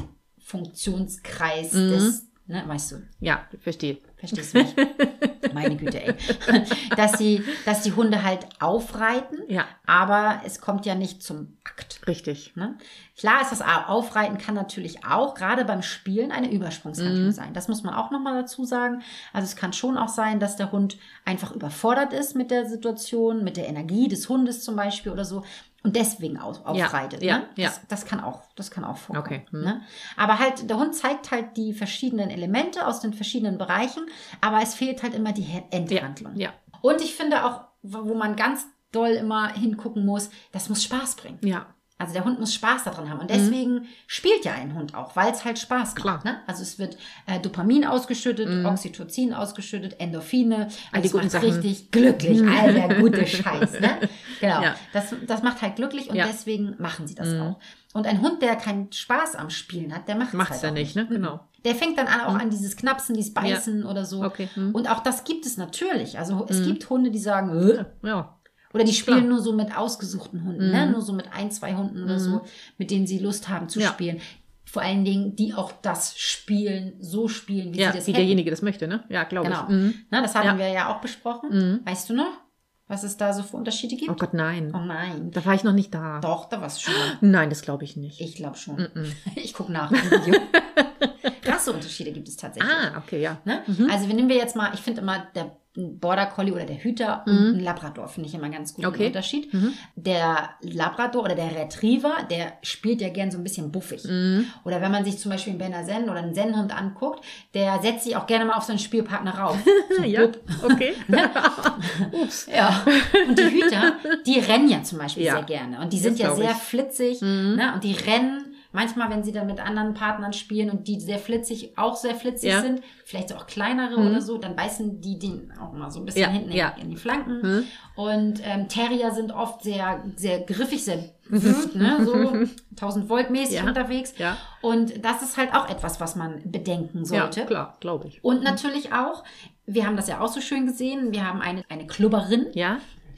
Speaker 1: Funktionskreis
Speaker 2: Mhm.
Speaker 1: des, ne, weißt du,
Speaker 2: Ja, verstehe.
Speaker 1: Verstehst du mich? Meine Güte, ey. Dass, sie, dass die Hunde halt aufreiten,
Speaker 2: Ja.
Speaker 1: aber es kommt ja nicht zum Akt.
Speaker 2: Richtig.
Speaker 1: Ne? Klar ist das Aufreiten kann natürlich auch gerade beim Spielen eine Übersprungshandlung sein. Das muss man auch nochmal dazu sagen. Also es kann schon auch sein, dass der Hund einfach überfordert ist mit der Situation, mit der Energie des Hundes zum Beispiel oder so und deswegen auf, aufreitet.
Speaker 2: ja,
Speaker 1: ne?
Speaker 2: ja.
Speaker 1: Das, das kann auch, das kann auch vorkommen.
Speaker 2: Okay, hm.
Speaker 1: Ne? Aber halt, der Hund zeigt halt die verschiedenen Elemente aus den verschiedenen Bereichen, aber es fehlt halt immer die Endhandlung.
Speaker 2: Ja.
Speaker 1: Und ich finde auch, wo wo man ganz doll immer hingucken muss, das muss Spaß bringen.
Speaker 2: Ja.
Speaker 1: Also der Hund muss Spaß daran haben. Und deswegen spielt ja ein Hund auch, weil es halt Spaß macht.
Speaker 2: Klar.
Speaker 1: Ne? Also es wird äh, Dopamin ausgeschüttet, Oxytocin ausgeschüttet, Endorphine.
Speaker 2: All die guten
Speaker 1: macht
Speaker 2: Sachen.
Speaker 1: richtig glücklich. All der gute Scheiß. Ne? Genau.
Speaker 2: Ja.
Speaker 1: Das, das macht halt glücklich und
Speaker 2: Ja.
Speaker 1: deswegen machen sie das auch. Und ein Hund, der keinen Spaß am Spielen hat, der macht es halt
Speaker 2: ja
Speaker 1: auch
Speaker 2: nicht, ne? Genau.
Speaker 1: Der fängt dann an, auch an dieses Knapsen, dieses Beißen oder so.
Speaker 2: Okay.
Speaker 1: Und auch das gibt es natürlich. Also es gibt Hunde, die sagen, "Äh",
Speaker 2: Ja.
Speaker 1: Oder die spielen
Speaker 2: Klar. Mhm.
Speaker 1: nur so mit ausgesuchten Hunden, ne? nur so mit ein, zwei Hunden oder so, mit denen sie Lust haben zu
Speaker 2: Ja.
Speaker 1: spielen. Vor allen Dingen, die auch das spielen, so spielen, wie
Speaker 2: Ja,
Speaker 1: sie das
Speaker 2: wie
Speaker 1: hätten.
Speaker 2: derjenige das möchte, ne? Ja, glaube
Speaker 1: Genau.
Speaker 2: ich. Mhm.
Speaker 1: Na, das hatten
Speaker 2: Ja.
Speaker 1: wir ja auch besprochen. Weißt du noch, was es da so für Unterschiede gibt?
Speaker 2: Oh Gott, nein.
Speaker 1: Oh nein.
Speaker 2: Da war ich noch nicht da.
Speaker 1: Doch, da warst du schon.
Speaker 2: Nein, das glaube ich nicht.
Speaker 1: Ich glaube schon. Ich gucke nach im Video. Rasseunterschiede gibt es tatsächlich.
Speaker 2: ah, okay, ja.
Speaker 1: Ne? Also, wenn nehmen wir jetzt mal, ich finde immer der Border Collie oder der Hüter und ein Labrador finde ich immer ganz
Speaker 2: Mhm. Okay. Mhm.
Speaker 1: Unterschied. Der Labrador oder der Retriever, der spielt ja gern so ein bisschen buffig.
Speaker 2: Mhm.
Speaker 1: Oder wenn man sich zum Beispiel einen Berner Senn oder einen Sennhund anguckt, der setzt sich auch gerne mal auf seinen Spielpartner rauf. So
Speaker 2: Ja,
Speaker 1: blub.
Speaker 2: okay.
Speaker 1: Ups. Ja. Und die Hüter, die rennen ja zum Beispiel
Speaker 2: Ja.
Speaker 1: sehr gerne. Und die sind
Speaker 2: Das
Speaker 1: ja sehr
Speaker 2: ich. Mhm.
Speaker 1: flitzig. Ne? Und die rennen Manchmal, wenn sie dann mit anderen Partnern spielen und die sehr flitzig, auch sehr flitzig
Speaker 2: Ja.
Speaker 1: sind, vielleicht auch kleinere oder so, dann beißen die den auch mal so ein bisschen
Speaker 2: Ja,
Speaker 1: hinten in-
Speaker 2: ja.
Speaker 1: in die Flanken.
Speaker 2: Mhm.
Speaker 1: Und ähm, Terrier sind oft sehr, sehr griffig, sehr
Speaker 2: Mhm.
Speaker 1: ne? so 1000 Volt mäßig unterwegs.
Speaker 2: Ja.
Speaker 1: Und das ist halt auch etwas, was man bedenken sollte.
Speaker 2: Ja, klar, glaube ich.
Speaker 1: Und natürlich auch, wir haben das ja auch so schön gesehen, wir haben eine, eine Klubberin,
Speaker 2: Ja,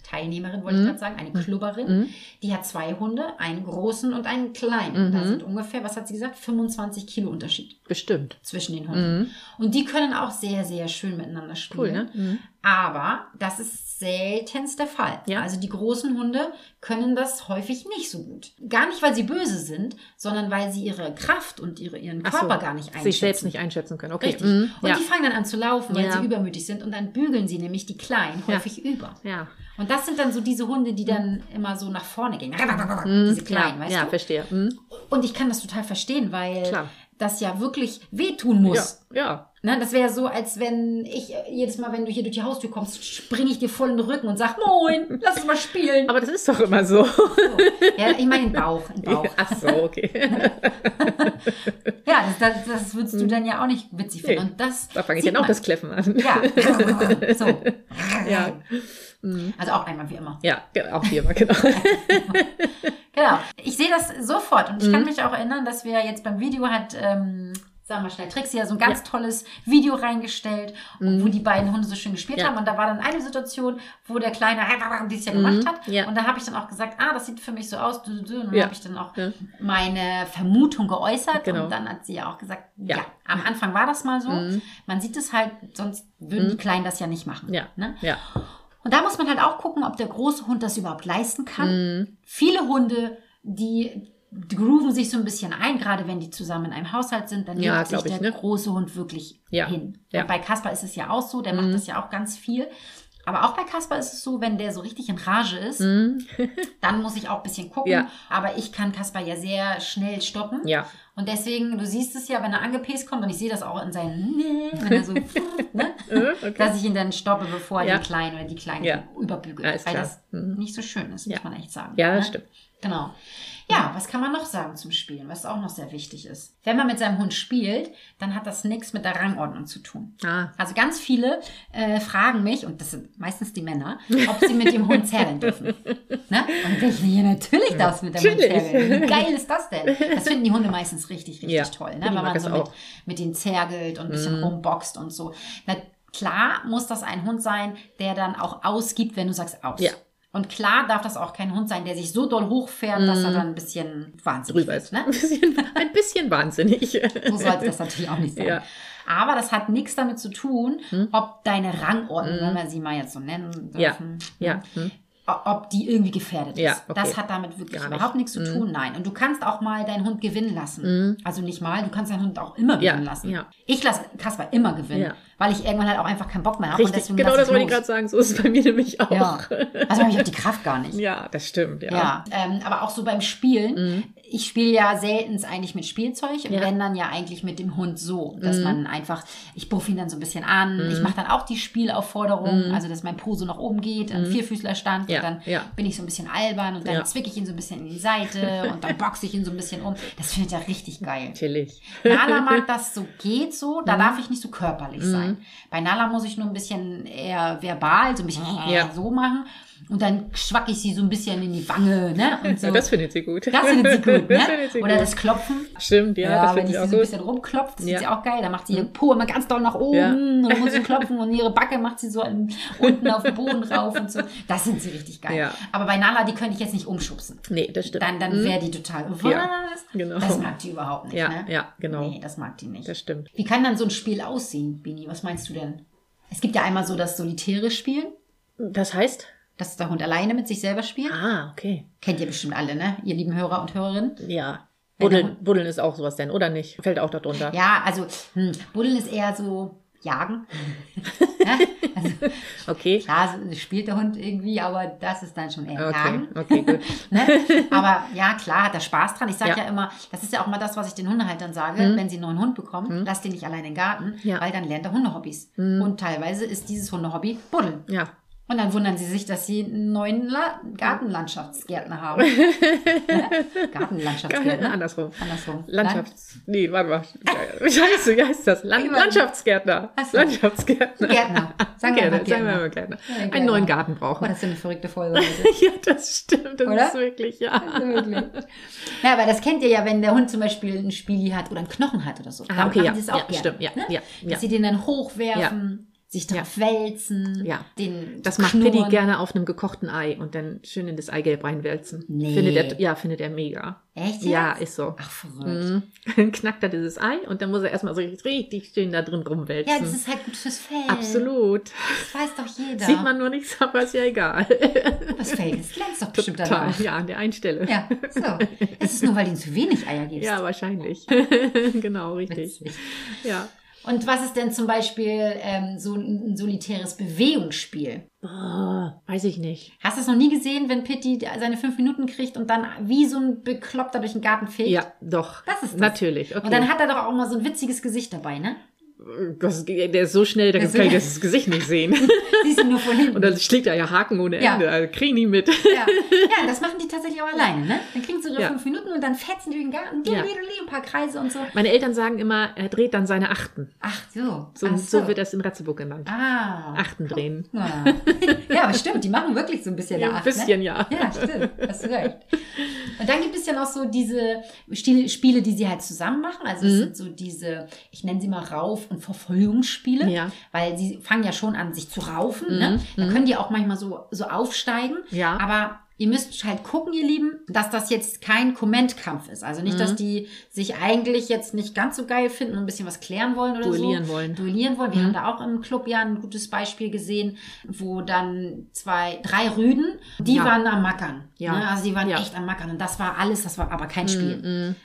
Speaker 1: Teilnehmerin wollte ich gerade sagen, eine Klubberin, die hat zwei Hunde, einen großen und einen kleinen. Da sind ungefähr, was hat sie gesagt, 25 Kilo Unterschied
Speaker 2: bestimmt.
Speaker 1: zwischen den Hunden. Und die können auch sehr, sehr schön miteinander spielen.
Speaker 2: Cool, ne? Mhm.
Speaker 1: Aber das ist seltenst der Fall.
Speaker 2: Ja.
Speaker 1: Also die großen Hunde können das häufig nicht so gut. Gar nicht, weil sie böse sind, sondern weil sie ihre Kraft und ihre, ihren
Speaker 2: Ach so,
Speaker 1: Körper gar nicht einschätzen.
Speaker 2: Sich selbst nicht einschätzen können. Okay.
Speaker 1: Richtig.
Speaker 2: Mhm.
Speaker 1: Und
Speaker 2: Ja.
Speaker 1: die fangen dann an zu laufen, weil
Speaker 2: Ja.
Speaker 1: sie übermütig sind und dann bügeln sie nämlich die Kleinen
Speaker 2: Ja.
Speaker 1: häufig über.
Speaker 2: ja.
Speaker 1: Und das sind dann so diese Hunde, die dann immer so nach vorne gehen. Diese kleinen,
Speaker 2: ja,
Speaker 1: weißt
Speaker 2: ja,
Speaker 1: du?
Speaker 2: verstehe. Mhm.
Speaker 1: Und ich kann das total verstehen, weil
Speaker 2: Klar.
Speaker 1: das ja wirklich wehtun
Speaker 2: Ja,
Speaker 1: muss.
Speaker 2: ja.
Speaker 1: Ne, das wäre so, als wenn ich äh, jedes Mal, wenn du hier durch die Haustür kommst, springe ich dir voll in den Rücken und sag, Moin, lass uns mal spielen.
Speaker 2: Aber das ist doch immer so.
Speaker 1: So. Ja, ich meine den Bauch, den Bauch.
Speaker 2: Ach so, okay.
Speaker 1: Ja, das, das, das würdest du dann ja auch nicht witzig finden.
Speaker 2: Nee.
Speaker 1: Und das
Speaker 2: Da fange ich dann auch
Speaker 1: man.
Speaker 2: das Kläffen an.
Speaker 1: Ja, so.
Speaker 2: Ja.
Speaker 1: Also auch einmal wie immer.
Speaker 2: Ja, auch hier mal, genau.
Speaker 1: Genau. Ich sehe das sofort und ich
Speaker 2: Mhm.
Speaker 1: kann mich auch erinnern, dass wir jetzt beim Video hat, ähm, sagen wir schnell, Trixie ja so ein ganz tolles Video reingestellt, wo die beiden Hunde so schön gespielt
Speaker 2: Mhm. Ja.
Speaker 1: haben. Und da war dann eine Situation, wo der Kleine dies ja gemacht hat.
Speaker 2: Mhm. Ja.
Speaker 1: Und da habe ich dann auch gesagt, ah, das sieht für mich so aus. Und dann
Speaker 2: Ja.
Speaker 1: habe ich dann auch
Speaker 2: Ja.
Speaker 1: meine Vermutung geäußert.
Speaker 2: Genau.
Speaker 1: Und dann hat sie ja auch gesagt, ja.
Speaker 2: Ja.
Speaker 1: am Anfang war das mal so. Man sieht es halt, sonst würden die Kleinen das ja nicht machen.
Speaker 2: Mhm. Ja.
Speaker 1: Ne?
Speaker 2: Ja.
Speaker 1: Und da muss man halt auch gucken, ob der große Hund das überhaupt leisten kann.
Speaker 2: Mhm.
Speaker 1: Viele Hunde, die grooven sich so ein bisschen ein, gerade wenn die zusammen in einem Haushalt sind, dann
Speaker 2: Ja,
Speaker 1: legt sich
Speaker 2: glaub ich,
Speaker 1: der
Speaker 2: ne?
Speaker 1: große Hund wirklich
Speaker 2: Ja,
Speaker 1: hin.
Speaker 2: ja. Mhm.
Speaker 1: Bei Kasper ist es ja auch so, der macht das ja auch ganz viel. Aber auch bei Kasper ist es so, wenn der so richtig in Rage ist, dann muss ich auch ein bisschen gucken.
Speaker 2: Mhm. Ja.
Speaker 1: Aber ich kann Kasper ja sehr schnell stoppen.
Speaker 2: Ja.
Speaker 1: Und deswegen, du siehst es ja, wenn er angepäst kommt, und ich sehe das auch in seinen, wenn er so, ne?
Speaker 2: Äh, okay.
Speaker 1: dass ich ihn dann stoppe, bevor er
Speaker 2: Ja.
Speaker 1: den Kleinen oder die Kleinen
Speaker 2: Ja.
Speaker 1: überbügelt.
Speaker 2: Ja,
Speaker 1: weil das
Speaker 2: Mhm.
Speaker 1: nicht so schön ist, muss
Speaker 2: Ja.
Speaker 1: man echt sagen.
Speaker 2: Ja,
Speaker 1: ne?
Speaker 2: das stimmt.
Speaker 1: Genau. Ja, was kann man noch sagen zum Spielen, was auch noch sehr wichtig ist? Wenn man mit seinem Hund spielt, dann hat das nichts mit der Rangordnung zu tun.
Speaker 2: Ah,
Speaker 1: Also ganz viele äh, fragen mich, und das sind meistens die Männer, ob sie mit dem Hund zerren dürfen. Ne? Und ich ja, natürlich darfst du mit dem Hund zerren. Wie geil ist das denn? Das finden die Hunde meistens richtig, richtig
Speaker 2: Ja,
Speaker 1: toll, ne? wenn man so mit, mit denen zergelt und ein bisschen rumboxt und so. Na, klar muss das ein Hund sein, der dann auch ausgibt, wenn du sagst aus.
Speaker 2: Ja.
Speaker 1: Und klar darf das auch kein Hund sein, der sich so doll hochfährt, dass er dann ein bisschen wahnsinnig
Speaker 2: drüber ist.
Speaker 1: Ne?
Speaker 2: Ein bisschen, ein bisschen wahnsinnig.
Speaker 1: So sollte das natürlich auch nicht sein.
Speaker 2: Ja.
Speaker 1: Aber das hat nichts damit zu tun, ob deine Rangordnung, wenn wir sie mal jetzt so nennen
Speaker 2: Ja.
Speaker 1: dürfen,
Speaker 2: Ja. Hm.
Speaker 1: Ob die irgendwie gefährdet
Speaker 2: Ja,
Speaker 1: ist.
Speaker 2: okay.
Speaker 1: Das hat damit wirklich
Speaker 2: nicht.
Speaker 1: überhaupt nichts zu tun. Nein. Und du kannst auch mal deinen Hund gewinnen lassen. Also nicht mal, du kannst deinen Hund auch immer
Speaker 2: Ja,
Speaker 1: gewinnen lassen.
Speaker 2: ja.
Speaker 1: Ich lasse Kasper immer gewinnen,
Speaker 2: Ja.
Speaker 1: weil ich irgendwann halt auch einfach keinen Bock mehr habe. Und
Speaker 2: Richtig,
Speaker 1: deswegen
Speaker 2: genau das wollte ich gerade sagen. So ist es bei mir nämlich auch.
Speaker 1: Ja. Also habe ich auch die Kraft gar nicht.
Speaker 2: Ja, das stimmt. Ja.
Speaker 1: Ja, ähm, aber auch so beim Spielen. Ich spiele ja selten eigentlich mit Spielzeug und
Speaker 2: Mhm. Ja. Mhm.
Speaker 1: wenn dann ja eigentlich mit dem Hund so, dass man einfach, ich buff ihn dann so ein bisschen an. Ich mache dann auch die Spielaufforderung, also dass mein Po so nach oben geht, ein Vierfüßlerstand
Speaker 2: Mhm. Ja,
Speaker 1: und dann
Speaker 2: ja.
Speaker 1: bin ich so ein bisschen albern und dann zwicke ich ihn so ein bisschen in die Seite und dann boxe ich ihn so ein bisschen um. Das findet er richtig geil.
Speaker 2: Natürlich.
Speaker 1: Nala mag das so geht so,
Speaker 2: Mhm.
Speaker 1: da darf ich nicht so körperlich sein. Bei Nala muss ich nur ein bisschen eher verbal, so ein bisschen so machen und dann schwack ich sie so ein bisschen in die Wange, ne? Und so.
Speaker 2: Das findet sie gut.
Speaker 1: Das findet sie gut,
Speaker 2: Das
Speaker 1: ne?
Speaker 2: findet sie
Speaker 1: Oder
Speaker 2: gut.
Speaker 1: das Klopfen.
Speaker 2: Stimmt, ja,
Speaker 1: Ja,
Speaker 2: das
Speaker 1: wenn
Speaker 2: finde
Speaker 1: ich
Speaker 2: ich
Speaker 1: sie
Speaker 2: auch
Speaker 1: so ein bisschen rumklopft, das
Speaker 2: Ja.
Speaker 1: findet sie auch geil. Da macht sie ihren Po immer ganz doll nach oben
Speaker 2: Ja.
Speaker 1: und dann muss sie klopfen und ihre Backe macht sie so unten auf den Boden rauf und so. Das sind sie richtig geil.
Speaker 2: Ja.
Speaker 1: Aber bei Nala, die könnte ich jetzt nicht umschubsen.
Speaker 2: Nee, das stimmt.
Speaker 1: Dann, dann wäre die total, was?
Speaker 2: Genau.
Speaker 1: Das mag die überhaupt nicht,
Speaker 2: Ja,
Speaker 1: ne?
Speaker 2: ja, genau.
Speaker 1: Nee, das mag die nicht.
Speaker 2: Das stimmt.
Speaker 1: Wie kann dann so ein Spiel aussehen, Bini? Was meinst du denn? Es gibt ja einmal so das solitäre Spielen,
Speaker 2: Das heißt?
Speaker 1: Dass der Hund alleine mit sich selber spielt.
Speaker 2: Ah, okay.
Speaker 1: Kennt ihr bestimmt alle, ne? Ihr lieben Hörer und Hörerinnen.
Speaker 2: Ja. Buddeln, Buddeln ist auch sowas denn, oder nicht? Fällt auch darunter.
Speaker 1: Ja, also hm, Buddeln ist eher so Jagen. ja? also,
Speaker 2: Okay.
Speaker 1: klar, so spielt der Hund irgendwie, aber das ist dann schon eher
Speaker 2: Okay,
Speaker 1: Jagen.
Speaker 2: okay, gut.
Speaker 1: Ne? Aber ja, klar, hat er Spaß dran. Ich sage ja.
Speaker 2: Ja.
Speaker 1: Immer, das ist ja auch mal das, was ich den Hundehaltern sage, wenn sie einen neuen Hund bekommen, lasst den nicht allein in den Garten,
Speaker 2: Ja.
Speaker 1: Weil dann lernt er Hundehobbys. Und teilweise ist dieses Hundehobby Buddeln.
Speaker 2: Ja.
Speaker 1: Und dann wundern sie sich, dass sie einen neuen La Gartenlandschaftsgärtner haben. ne? Gartenlandschaftsgärtner.
Speaker 2: Andersrum.
Speaker 1: Andersrum.
Speaker 2: Landschafts... Nee, warte mal. Scheiße, wie heißt das? Land Landschaftsgärtner.
Speaker 1: So.
Speaker 2: Landschaftsgärtner.
Speaker 1: Gärtner. Sagen wir mal
Speaker 2: Gärtner. Sagen wir mal Gärtner.
Speaker 1: Ja,
Speaker 2: Einen
Speaker 1: Gärtner.
Speaker 2: neuen Garten
Speaker 1: Oh,
Speaker 2: brauchen.
Speaker 1: das ist eine verrückte Folge.
Speaker 2: Ja, das stimmt. Das
Speaker 1: Oder?
Speaker 2: ist wirklich, ja.
Speaker 1: Wirklich. Ja, aber das kennt ihr ja, wenn der Hund zum Beispiel ein Spieli hat oder einen Knochen hat oder so.
Speaker 2: Ah, okay, ja.
Speaker 1: es auch
Speaker 2: Ja,
Speaker 1: gerne,
Speaker 2: stimmt, ja,
Speaker 1: ne?
Speaker 2: ja, ja.
Speaker 1: Dass sie den dann hochwerfen, sich drauf wälzen,
Speaker 2: Ja.
Speaker 1: den
Speaker 2: Das macht
Speaker 1: knurren.
Speaker 2: Pitti gerne auf einem gekochten Ei und dann schön in das Eigelb reinwälzen.
Speaker 1: Nee.
Speaker 2: Findet er, ja, findet er mega.
Speaker 1: Echt?
Speaker 2: Ja,
Speaker 1: jetzt?
Speaker 2: ist so.
Speaker 1: Ach, verrückt.
Speaker 2: Mhm. Dann knackt er dieses Ei und dann muss er erstmal so richtig schön da drin rumwälzen.
Speaker 1: Ja, das ist halt gut fürs Fell.
Speaker 2: Absolut.
Speaker 1: Das weiß doch jeder.
Speaker 2: Sieht man nur nichts, aber ist ja egal.
Speaker 1: Das Fell, das glänzt doch bestimmt
Speaker 2: Total.
Speaker 1: danach.
Speaker 2: Ja, an der einen Stelle.
Speaker 1: Ja, so. Es ist nur, weil du ihm zu wenig Eier gibst.
Speaker 2: Ja, wahrscheinlich. genau, richtig.
Speaker 1: Witzig.
Speaker 2: Ja.
Speaker 1: Und was ist denn zum Beispiel ähm, so ein, solitäres Bewegungsspiel?
Speaker 2: Boah, weiß ich nicht.
Speaker 1: Hast du es noch nie gesehen, wenn Pitti seine fünf Minuten kriegt und dann wie so ein Bekloppter durch den Garten fegt?
Speaker 2: Ja, doch.
Speaker 1: Das ist das.
Speaker 2: Natürlich. Okay.
Speaker 1: Und dann hat er doch auch mal so ein witziges Gesicht dabei, ne?
Speaker 2: das, der ist so schnell, da kann ich das Gesicht nicht sehen.
Speaker 1: Siehst du nur von hinten.
Speaker 2: Und dann schlägt er ja Haken ohne
Speaker 1: Ja.
Speaker 2: Ende. Also kriegen die mit.
Speaker 1: ja. ja, das machen die tatsächlich auch alleine, ne? Dann kriegen sie ihre
Speaker 2: Ja.
Speaker 1: fünf Minuten und dann fetzen die den Garten,
Speaker 2: Ja.
Speaker 1: ein paar Kreise und so.
Speaker 2: Meine Eltern sagen immer, er dreht dann seine Achten.
Speaker 1: Ach so.
Speaker 2: So,
Speaker 1: Ach
Speaker 2: so. wird das in Ratzeburg genannt.
Speaker 1: Ah.
Speaker 2: Achten drehen.
Speaker 1: Ja. ja, aber stimmt, die machen wirklich so ein bisschen
Speaker 2: Ja,
Speaker 1: der
Speaker 2: ein
Speaker 1: Acht,
Speaker 2: bisschen,
Speaker 1: ne?
Speaker 2: ja.
Speaker 1: Ja, stimmt. Hast du recht. Und dann gibt es ja noch so diese Spiele, die sie halt zusammen machen. Also es
Speaker 2: Mhm.
Speaker 1: sind so diese, ich nenne sie mal Rauf- und Verfolgungsspiele.
Speaker 2: Ja.
Speaker 1: Weil sie fangen ja schon an, sich zu raufen.
Speaker 2: Mhm,
Speaker 1: Ne? Da können die auch manchmal so, so aufsteigen.
Speaker 2: Ja.
Speaker 1: Aber ihr müsst halt gucken, ihr Lieben, dass das jetzt kein Kommentkampf ist. Also nicht,
Speaker 2: Mhm.
Speaker 1: dass die sich eigentlich jetzt nicht ganz so geil finden und ein bisschen was klären wollen oder
Speaker 2: Duellieren
Speaker 1: so.
Speaker 2: wollen.
Speaker 1: Duellieren wollen. Wir
Speaker 2: Mhm.
Speaker 1: haben da auch im Club ja ein gutes Beispiel gesehen, wo dann zwei, drei Rüden, die
Speaker 2: Ja.
Speaker 1: waren am Mackern.
Speaker 2: Ja.
Speaker 1: Ne? Also die waren
Speaker 2: Ja.
Speaker 1: echt am Mackern. Und das war alles, das war aber kein Spiel.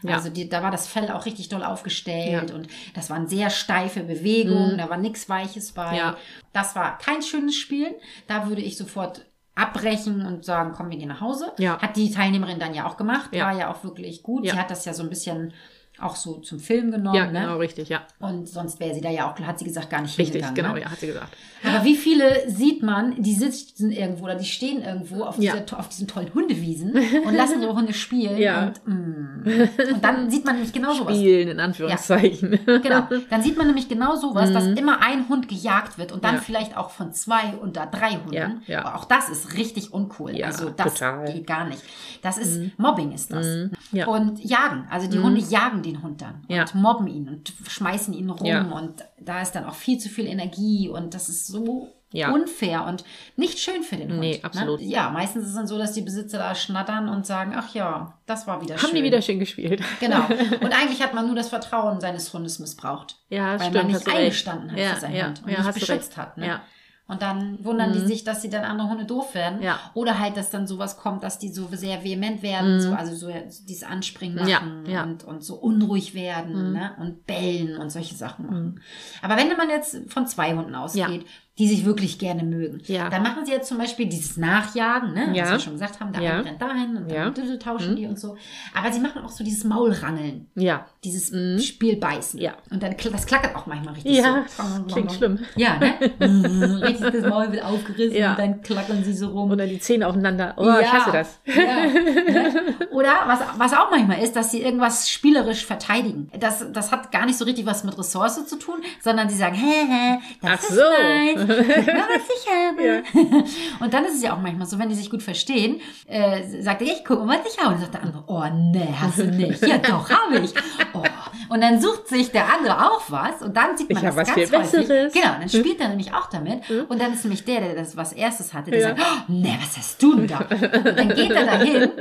Speaker 2: mm, ja.
Speaker 1: Also die, da war das Fell auch richtig doll aufgestellt und das waren sehr steife Bewegungen, da war nichts Weiches bei.
Speaker 2: Ja.
Speaker 1: Das war kein schönes Spiel. Da würde ich sofort abbrechen und sagen, komm, wir gehen nach Hause.
Speaker 2: Ja.
Speaker 1: Hat die Teilnehmerin dann ja auch gemacht,
Speaker 2: Ja.
Speaker 1: war ja auch wirklich gut.
Speaker 2: Ja.
Speaker 1: Sie hat das ja so ein bisschen auch so zum Film genommen.
Speaker 2: Ja,
Speaker 1: ne?
Speaker 2: genau, richtig, ja.
Speaker 1: Und sonst wäre sie da ja auch, hat sie gesagt, gar nicht
Speaker 2: Richtig,
Speaker 1: hingegangen.
Speaker 2: genau,
Speaker 1: ne?
Speaker 2: ja, hat sie gesagt.
Speaker 1: Aber wie viele sieht man, die sitzen irgendwo oder die stehen irgendwo auf,
Speaker 2: Ja.
Speaker 1: dieser, auf diesen tollen Hundewiesen und lassen ihre Hunde spielen.
Speaker 2: Ja.
Speaker 1: Und, mm. und dann sieht man nämlich genau sowas.
Speaker 2: Spielen, in Anführungszeichen.
Speaker 1: Genau. Dann sieht man nämlich genau sowas, dass immer ein Hund gejagt wird und dann
Speaker 2: Mhm. Ja.
Speaker 1: vielleicht auch von zwei oder drei Hunden.
Speaker 2: Ja, ja.
Speaker 1: Aber Auch das ist richtig uncool.
Speaker 2: Ja,
Speaker 1: also das
Speaker 2: total.
Speaker 1: geht gar nicht. Das ist Mobbing ist das.
Speaker 2: Mhm. Ja.
Speaker 1: Und jagen. Also die Hunde jagen den Hund dann
Speaker 2: Ja.
Speaker 1: und mobben ihn und schmeißen ihn rum
Speaker 2: Ja.
Speaker 1: und da ist dann auch viel zu viel Energie und das ist so
Speaker 2: Ja.
Speaker 1: unfair und nicht schön für den Hund.
Speaker 2: Nee, absolut.
Speaker 1: Ne? Ja, meistens ist es dann so, dass die Besitzer da schnattern und sagen, ach ja, das war wieder
Speaker 2: Haben
Speaker 1: schön.
Speaker 2: die wieder schön gespielt.
Speaker 1: Genau. Und eigentlich hat man nur das Vertrauen seines Hundes missbraucht.
Speaker 2: Ja,
Speaker 1: weil
Speaker 2: stimmt,
Speaker 1: man nicht
Speaker 2: du recht.
Speaker 1: eingestanden hat für seinen Hund und nicht beschützt hat. Ne?
Speaker 2: Ja.
Speaker 1: Und dann wundern die sich, dass sie dann andere Hunde doof werden.
Speaker 2: Ja.
Speaker 1: Oder halt, dass dann sowas kommt, dass die so sehr vehement werden, so, also so dieses Anspringen
Speaker 2: Mhm. Ja,
Speaker 1: machen
Speaker 2: ja.
Speaker 1: Und, und so unruhig werden ne? und bellen und solche Sachen machen. Aber wenn man jetzt von zwei Hunden ausgeht, die sich wirklich gerne mögen,
Speaker 2: Ja.
Speaker 1: dann machen sie jetzt zum Beispiel dieses Nachjagen, ne?
Speaker 2: Ja.
Speaker 1: was wir schon gesagt haben, der
Speaker 2: Ja.
Speaker 1: rennt dahin und dann
Speaker 2: Ja. Mhm.
Speaker 1: tauschen die und so. Aber sie machen auch so dieses Maulrangeln
Speaker 2: Ja.
Speaker 1: dieses Spiel beißen.
Speaker 2: Ja.
Speaker 1: Und dann das klackert auch manchmal richtig
Speaker 2: Ja,
Speaker 1: so.
Speaker 2: klingt schlimm.
Speaker 1: Ja, ne? Mhm, richtig das Maul wird aufgerissen
Speaker 2: Ja.
Speaker 1: und dann klackern sie so rum.
Speaker 2: Und dann die Zähne aufeinander. Oh, ich hasse das.
Speaker 1: Ja, ne? Oder was, was auch manchmal ist, dass sie irgendwas spielerisch verteidigen. Das, das hat gar nicht so richtig was mit Ressource zu tun, sondern sie sagen, hä, hä, das
Speaker 2: Ach
Speaker 1: ist
Speaker 2: so.
Speaker 1: mal, was ich habe. Und dann ist es ja auch manchmal so, wenn die sich gut verstehen, äh, sagt er, ich guck mal, was ich habe. Und dann sagt der andere, oh, nee, hast du nicht. Ja, doch, habe ich. Oh. Und dann sucht sich der andere auch was und dann sieht man
Speaker 2: Ich
Speaker 1: das
Speaker 2: was
Speaker 1: ganz
Speaker 2: viel
Speaker 1: häufig.
Speaker 2: Besseres.
Speaker 1: Genau, dann spielt er nämlich auch damit. Und dann ist nämlich der, der das was erstes hatte, der
Speaker 2: Ja.
Speaker 1: sagt, oh, nee, was hast du denn da? Und dann geht er dahin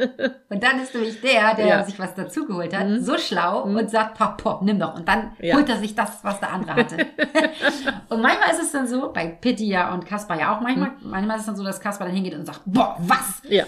Speaker 1: und dann ist nämlich der, der
Speaker 2: Ja. Mhm.
Speaker 1: sich was dazugeholt hat, so schlau und sagt, pop, pop, nimm doch. Und dann
Speaker 2: Ja.
Speaker 1: holt er sich das, was der andere hatte. und manchmal ist es dann so, bei Pitti ja und Kaspar ja auch manchmal,
Speaker 2: Mhm.
Speaker 1: manchmal ist es dann so, dass Kaspar dann hingeht und sagt, boah, was?
Speaker 2: Ja.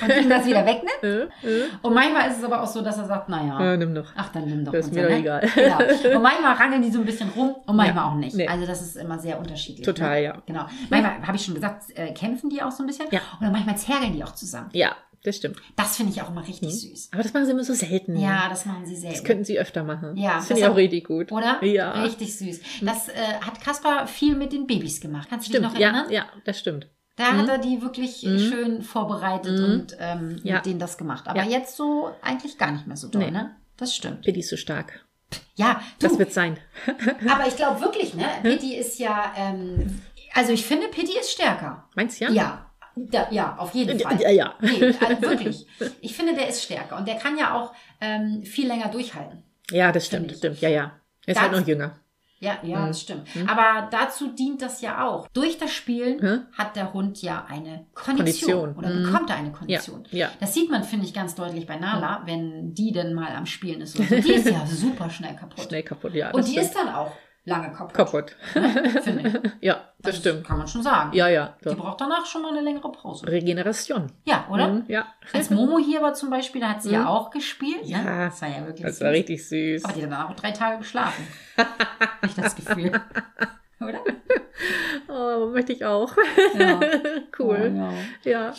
Speaker 1: Und ihm das wieder wegnimmt. Und manchmal ist es aber auch so, dass er sagt, naja,
Speaker 2: äh, nimm doch.
Speaker 1: Ach, dann nimm doch.
Speaker 2: Das ist mir doch
Speaker 1: ne?
Speaker 2: egal.
Speaker 1: Genau. Und manchmal rangeln die so ein bisschen rum und manchmal
Speaker 2: Ja.
Speaker 1: auch nicht.
Speaker 2: Nee.
Speaker 1: Also das ist immer sehr unterschiedlich.
Speaker 2: Total,
Speaker 1: ne?
Speaker 2: ja.
Speaker 1: Genau. Manchmal, habe ich schon gesagt, äh, kämpfen die auch so ein bisschen.
Speaker 2: Ja.
Speaker 1: Oder manchmal zergeln die auch zusammen.
Speaker 2: Ja, das stimmt.
Speaker 1: Das finde ich auch immer richtig süß.
Speaker 2: Aber das machen sie immer so selten.
Speaker 1: Ja, das machen sie
Speaker 2: Das
Speaker 1: selten.
Speaker 2: könnten sie öfter machen.
Speaker 1: Ja,
Speaker 2: das finde
Speaker 1: das
Speaker 2: ich auch richtig gut.
Speaker 1: Oder?
Speaker 2: Ja.
Speaker 1: Richtig süß. Das äh, hat Kaspar viel mit den Babys gemacht. Kannst du dich
Speaker 2: Stimmt,
Speaker 1: noch
Speaker 2: ja,
Speaker 1: erinnern?
Speaker 2: ja, das stimmt.
Speaker 1: Da hat er die wirklich schön vorbereitet und ähm,
Speaker 2: Ja.
Speaker 1: mit denen das gemacht. Aber
Speaker 2: Ja.
Speaker 1: jetzt so eigentlich gar nicht mehr so doll,
Speaker 2: Nee.
Speaker 1: ne? Das stimmt.
Speaker 2: Pitti ist so stark.
Speaker 1: Ja, du,
Speaker 2: Das wird sein.
Speaker 1: aber ich glaube wirklich, ne? Pitti ist ja, ähm, also ich finde, Pitti ist stärker.
Speaker 2: Meinst du ja?
Speaker 1: Ja. Da, ja, auf jeden
Speaker 2: Ja,
Speaker 1: Fall.
Speaker 2: ja, ja.
Speaker 1: Nee, also wirklich. Ich finde, der ist stärker und der kann ja auch ähm, viel länger durchhalten.
Speaker 2: Ja, das stimmt, stimmt. Ja, ja. Er ist
Speaker 1: Das-
Speaker 2: halt noch jünger.
Speaker 1: Ja, ja,
Speaker 2: Mhm.
Speaker 1: das stimmt. Aber dazu dient das ja auch. Durch das Spielen
Speaker 2: Hm?
Speaker 1: hat der Hund ja eine Kondition,
Speaker 2: Kondition.
Speaker 1: oder
Speaker 2: Mhm.
Speaker 1: bekommt er eine
Speaker 2: Ja,
Speaker 1: Kondition.
Speaker 2: ja.
Speaker 1: Das sieht man, finde ich, ganz deutlich bei Nala, wenn die denn mal am Spielen ist. So. Die ist ja super schnell kaputt.
Speaker 2: Schnell kaputt, ja.
Speaker 1: und die
Speaker 2: stimmt.
Speaker 1: ist dann auch lange kaputt.
Speaker 2: kaputt.
Speaker 1: Ne? Finde ich.
Speaker 2: Ja, das
Speaker 1: Also,
Speaker 2: stimmt.
Speaker 1: Kann man schon sagen.
Speaker 2: Ja, ja.
Speaker 1: Die
Speaker 2: So.
Speaker 1: braucht danach schon mal eine längere Pause.
Speaker 2: Regeneration.
Speaker 1: Ja, oder?
Speaker 2: Mhm, Ja.
Speaker 1: Als Momo hier war zum Beispiel, da hat sie ja auch gespielt.
Speaker 2: Ja.
Speaker 1: Ne? Das war ja wirklich
Speaker 2: Das war
Speaker 1: süß.
Speaker 2: richtig süß.
Speaker 1: Aber die hat danach auch drei Tage geschlafen. Hab ich das Gefühl. Oder?
Speaker 2: Oh, möchte ich auch.
Speaker 1: Ja.
Speaker 2: cool.
Speaker 1: Oh, ja.
Speaker 2: Ja.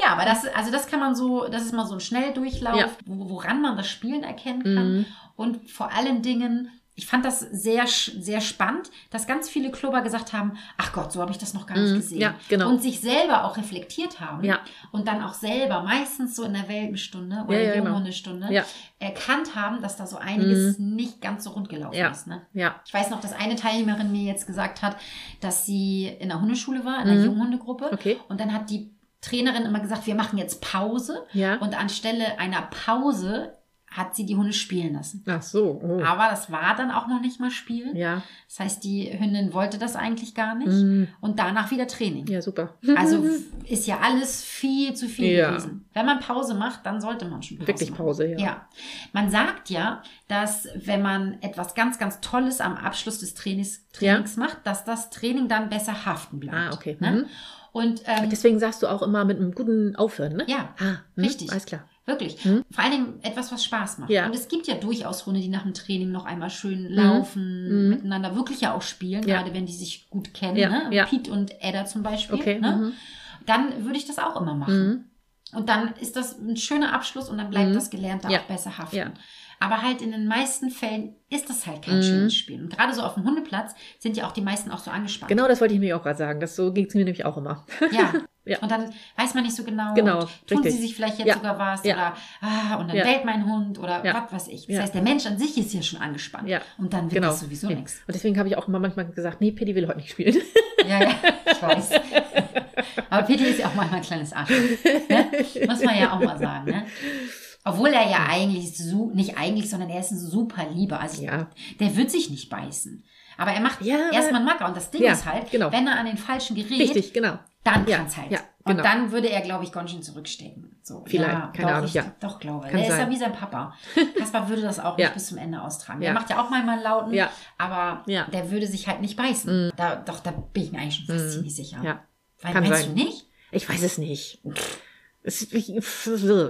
Speaker 1: Ja, aber das, also das kann man so, das ist mal so ein Schnelldurchlauf,
Speaker 2: Ja.
Speaker 1: wo, woran man das Spielen erkennen kann.
Speaker 2: Mhm.
Speaker 1: Und vor allen Dingen, ich fand das sehr, sehr spannend, dass ganz viele Klubber gesagt haben, ach Gott, so habe ich das noch gar nicht
Speaker 2: Mhm.
Speaker 1: gesehen.
Speaker 2: Ja, genau.
Speaker 1: Und sich selber auch reflektiert haben.
Speaker 2: Ja.
Speaker 1: Und dann auch selber, meistens so in der Welpenstunde oder
Speaker 2: Ja, ja,
Speaker 1: der
Speaker 2: genau.
Speaker 1: Junghundestunde,
Speaker 2: Ja.
Speaker 1: erkannt haben, dass da so einiges nicht ganz so rund gelaufen
Speaker 2: Ja.
Speaker 1: ist. Ne?
Speaker 2: Ja.
Speaker 1: Ich weiß noch, dass eine Teilnehmerin mir jetzt gesagt hat, dass sie in der Hundeschule war, in einer
Speaker 2: Mhm.
Speaker 1: Junghundegruppe.
Speaker 2: Okay.
Speaker 1: Und dann hat die Trainerin immer gesagt, wir machen jetzt Pause.
Speaker 2: Ja.
Speaker 1: Und anstelle einer Pause hat sie die Hunde spielen lassen.
Speaker 2: Ach so. Oh.
Speaker 1: Aber das war dann auch noch nicht mal Spielen.
Speaker 2: Ja.
Speaker 1: Das heißt, die Hündin wollte das eigentlich gar nicht.
Speaker 2: Mhm.
Speaker 1: Und danach wieder Training.
Speaker 2: Ja, super.
Speaker 1: Also ist ja alles viel zu viel
Speaker 2: Ja.
Speaker 1: gewesen. Wenn man Pause macht, dann sollte man schon Pause
Speaker 2: Wirklich
Speaker 1: machen.
Speaker 2: Pause, ja.
Speaker 1: Ja. Man sagt ja, dass wenn man etwas ganz, ganz Tolles am Abschluss des Trainings, Trainings macht, dass das Training dann besser haften bleibt.
Speaker 2: Ah, okay.
Speaker 1: Ne?
Speaker 2: Mhm.
Speaker 1: Und ähm,
Speaker 2: Deswegen sagst du auch immer mit einem guten Aufhören, ne?
Speaker 1: ja,
Speaker 2: Ah, hm,
Speaker 1: Richtig.
Speaker 2: Alles klar.
Speaker 1: Wirklich.
Speaker 2: Hm?
Speaker 1: Vor allen Dingen etwas, was Spaß macht.
Speaker 2: Ja.
Speaker 1: Und es gibt ja durchaus Hunde, die nach dem Training noch einmal schön laufen,
Speaker 2: Mhm.
Speaker 1: miteinander wirklich ja auch spielen,
Speaker 2: Ja.
Speaker 1: gerade wenn die sich gut kennen.
Speaker 2: Ja,
Speaker 1: Ne?
Speaker 2: ja.
Speaker 1: Pete und Edda zum Beispiel.
Speaker 2: Okay.
Speaker 1: Ne?
Speaker 2: Mhm.
Speaker 1: Dann würde ich das auch immer machen.
Speaker 2: Mhm.
Speaker 1: Und dann ist das ein schöner Abschluss und dann bleibt
Speaker 2: Mhm.
Speaker 1: das Gelernte auch besser haften. Aber halt in den meisten Fällen ist das halt kein
Speaker 2: Mhm.
Speaker 1: schönes Spiel. Und gerade so auf dem Hundeplatz sind ja auch die meisten auch so angespannt.
Speaker 2: Genau das wollte ich mir auch gerade sagen. Das so ging es mir nämlich auch immer.
Speaker 1: Ja.
Speaker 2: Ja.
Speaker 1: Und dann weiß man nicht so genau.
Speaker 2: Genau,
Speaker 1: tun
Speaker 2: richtig.
Speaker 1: sie sich vielleicht jetzt
Speaker 2: Ja.
Speaker 1: sogar was
Speaker 2: Ja.
Speaker 1: oder ah, und dann
Speaker 2: Ja.
Speaker 1: bellt mein Hund oder
Speaker 2: Ja.
Speaker 1: was weiß ich. Das heißt, der Mensch an sich ist ja schon angespannt.
Speaker 2: Ja.
Speaker 1: Und dann wird
Speaker 2: Genau.
Speaker 1: das sowieso nichts.
Speaker 2: Und deswegen habe ich auch immer manchmal gesagt, nee, Pitti will heute nicht spielen.
Speaker 1: Ja, ja, ich weiß. Aber Pitti ist ja auch manchmal ein kleines Arschloch. Ne? Muss man ja auch mal sagen. Ne? Obwohl er ja eigentlich so, nicht eigentlich, sondern er ist ein super Lieber. Also
Speaker 2: Ja.
Speaker 1: der wird sich nicht beißen. Aber er macht
Speaker 2: Ja,
Speaker 1: erstmal einen Macker. Und das Ding
Speaker 2: Ja,
Speaker 1: ist halt,
Speaker 2: genau.
Speaker 1: wenn er an den falschen gerät,
Speaker 2: Richtig, genau.
Speaker 1: dann
Speaker 2: Ja,
Speaker 1: kann es halt.
Speaker 2: ja,
Speaker 1: Und
Speaker 2: genau.
Speaker 1: dann würde er, glaube ich, ganz schön zurückstecken. So,
Speaker 2: Vielleicht,
Speaker 1: ja,
Speaker 2: keine
Speaker 1: doch,
Speaker 2: Ahnung,
Speaker 1: ich,
Speaker 2: ja.
Speaker 1: Doch, glaube.
Speaker 2: Kann
Speaker 1: er ist ja
Speaker 2: sein.
Speaker 1: wie sein Papa. Kaspar würde das auch nicht bis zum Ende austragen. Der macht ja auch manchmal lauten,
Speaker 2: Ja.
Speaker 1: aber
Speaker 2: Ja.
Speaker 1: der würde sich halt nicht beißen. Da, doch, da bin ich mir eigentlich schon fast ziemlich sicher.
Speaker 2: Ja.
Speaker 1: Weil,
Speaker 2: Kann
Speaker 1: meinst
Speaker 2: sein.
Speaker 1: du nicht?
Speaker 2: Ich weiß es nicht. Es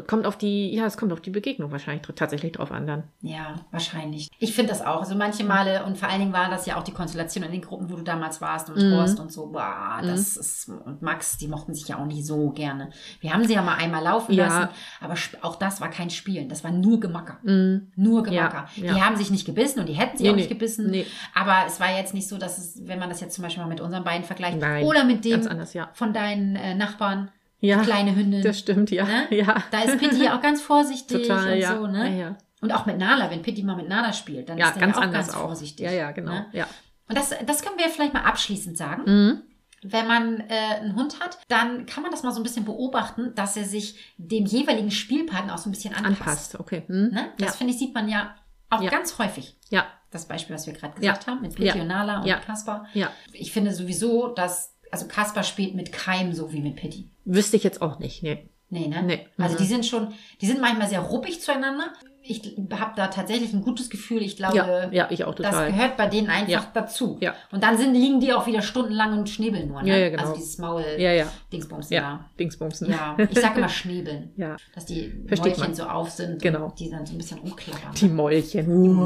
Speaker 2: kommt auf die, ja, es kommt auf die Begegnung wahrscheinlich tatsächlich drauf an dann.
Speaker 1: Ja, wahrscheinlich. Ich finde das auch. Also manche Male, und vor allen Dingen war das ja auch die Konstellation in den Gruppen, wo du damals warst und
Speaker 2: Mhm.
Speaker 1: Horst und so, boah, das ist, und Max, die mochten sich ja auch nicht so gerne. Wir haben sie ja mal einmal laufen
Speaker 2: Ja.
Speaker 1: lassen, aber auch das war kein Spielen, das war nur Gemacker.
Speaker 2: Mhm.
Speaker 1: Nur Gemacker.
Speaker 2: Ja, ja.
Speaker 1: Die haben sich nicht gebissen und die hätten sich
Speaker 2: Nee,
Speaker 1: auch nicht gebissen.
Speaker 2: nee.
Speaker 1: Aber es war jetzt nicht so, dass es, wenn man das jetzt zum Beispiel mal mit unseren beiden vergleicht,
Speaker 2: Nein,
Speaker 1: oder mit dem
Speaker 2: anders,
Speaker 1: von deinen äh, Nachbarn,
Speaker 2: Ja,
Speaker 1: die kleine Hündin.
Speaker 2: das stimmt, ja.
Speaker 1: Ne?
Speaker 2: Ja.
Speaker 1: Da ist Pitti ja auch ganz vorsichtig
Speaker 2: Total,
Speaker 1: und
Speaker 2: ja.
Speaker 1: so, ne?
Speaker 2: Ja, ja.
Speaker 1: Und auch mit Nala, wenn Pitti mal mit Nala spielt, dann
Speaker 2: Ja,
Speaker 1: ist der
Speaker 2: ganz
Speaker 1: ja auch ganz
Speaker 2: auch.
Speaker 1: vorsichtig.
Speaker 2: Ja, ja, genau.
Speaker 1: Ne?
Speaker 2: Ja.
Speaker 1: Und das, das können wir vielleicht mal abschließend sagen.
Speaker 2: Mhm.
Speaker 1: Wenn man äh, einen Hund hat, dann kann man das mal so ein bisschen beobachten, dass er sich dem jeweiligen Spielpartner auch so ein bisschen anpasst.
Speaker 2: Anpasst, okay. Mhm.
Speaker 1: Ne? Das
Speaker 2: Ja.
Speaker 1: finde ich, sieht man ja auch
Speaker 2: Ja.
Speaker 1: ganz häufig.
Speaker 2: ja,
Speaker 1: Das Beispiel, was wir gerade
Speaker 2: Ja.
Speaker 1: gesagt haben, mit Pitti
Speaker 2: Ja.
Speaker 1: und Nala und
Speaker 2: Ja.
Speaker 1: Kaspar.
Speaker 2: ja.
Speaker 1: Ich finde sowieso, dass, also Kaspar spielt mit keinem so wie mit Pitti.
Speaker 2: Wüsste ich jetzt auch nicht, nee.
Speaker 1: Nee, ne?
Speaker 2: Nee.
Speaker 1: Also
Speaker 2: Mhm.
Speaker 1: die sind schon, die sind manchmal sehr ruppig zueinander. Ich habe da tatsächlich ein gutes Gefühl. Ich glaube,
Speaker 2: Ja, ja, ich
Speaker 1: das gehört bei denen einfach
Speaker 2: Ja.
Speaker 1: dazu.
Speaker 2: Ja.
Speaker 1: Und dann sind, liegen die auch wieder stundenlang und schnäbeln nur. Ne?
Speaker 2: Ja, ja, genau.
Speaker 1: Also dieses Maul,
Speaker 2: Ja, ja.
Speaker 1: Dingsbums
Speaker 2: Ja, Dingsbumsen.
Speaker 1: Ja, ich sage immer schnäbeln.
Speaker 2: Ja.
Speaker 1: Dass die
Speaker 2: Versteht
Speaker 1: Mäulchen
Speaker 2: man.
Speaker 1: so auf sind
Speaker 2: Genau.
Speaker 1: die dann so ein bisschen umklappern.
Speaker 2: Die Mäulchen.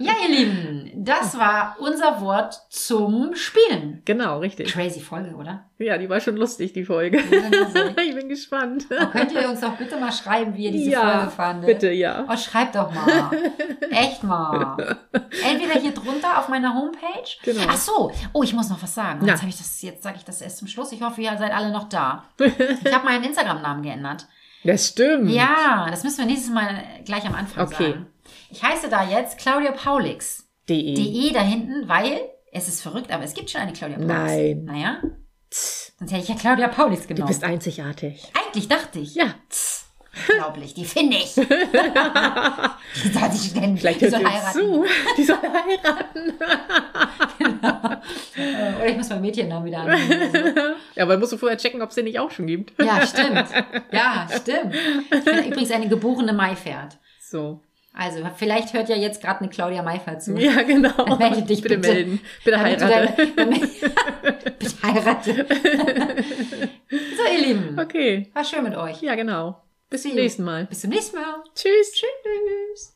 Speaker 1: Ja, ihr Lieben, das war unser Wort zum Spielen.
Speaker 2: Genau, richtig.
Speaker 1: Crazy Folge, oder?
Speaker 2: Ja, die war schon lustig, die Folge. Ich bin gespannt.
Speaker 1: Aber könnt ihr uns doch bitte mal schreiben, wie ihr diese
Speaker 2: Ja,
Speaker 1: Folge fandet.
Speaker 2: bitte, ja.
Speaker 1: Oh, schreibt doch mal. Echt mal. Entweder hier drunter auf meiner Homepage.
Speaker 2: Genau.
Speaker 1: Ach so. Oh, ich muss noch was sagen.
Speaker 2: Ja.
Speaker 1: Jetzt ich das, jetzt sage ich das erst zum Schluss. Ich hoffe, ihr seid alle noch da. Ich habe meinen Instagram-Namen geändert.
Speaker 2: Das stimmt.
Speaker 1: Ja, das müssen wir nächstes Mal gleich am Anfang
Speaker 2: Okay.
Speaker 1: sagen. Ich heiße da jetzt Claudia Paulix.
Speaker 2: De.
Speaker 1: DE da hinten, weil es ist verrückt, aber es gibt schon eine Claudia Paulix.
Speaker 2: Nein.
Speaker 1: Naja, sonst hätte ich ja Claudia Paulix
Speaker 2: Du
Speaker 1: genommen.
Speaker 2: bist einzigartig.
Speaker 1: Eigentlich dachte ich.
Speaker 2: Ja.
Speaker 1: Unglaublich, die finde ich. die soll sich kennen.
Speaker 2: Vielleicht
Speaker 1: die soll heiraten.
Speaker 2: zu. Die soll heiraten.
Speaker 1: Äh, Oder ich muss mein Mädchennamen wieder annehmen. oder so.
Speaker 2: Ja, aber musst du vorher checken, ob es den nicht auch schon gibt.
Speaker 1: Ja, stimmt. Ja, stimmt. Ich bin übrigens eine geborene Maifert.
Speaker 2: So.
Speaker 1: Also, vielleicht hört ja jetzt gerade eine Claudia Maifert zu.
Speaker 2: Ja, genau.
Speaker 1: Dann melde dich
Speaker 2: bitte,
Speaker 1: bitte.
Speaker 2: melden. Bitte heirate.
Speaker 1: Bitte heirate. so, ihr Lieben.
Speaker 2: Okay.
Speaker 1: War schön mit euch.
Speaker 2: Ja, genau. Bis zum nächsten Mal.
Speaker 1: Bis zum nächsten Mal.
Speaker 2: Tschüss.
Speaker 1: Tschüss.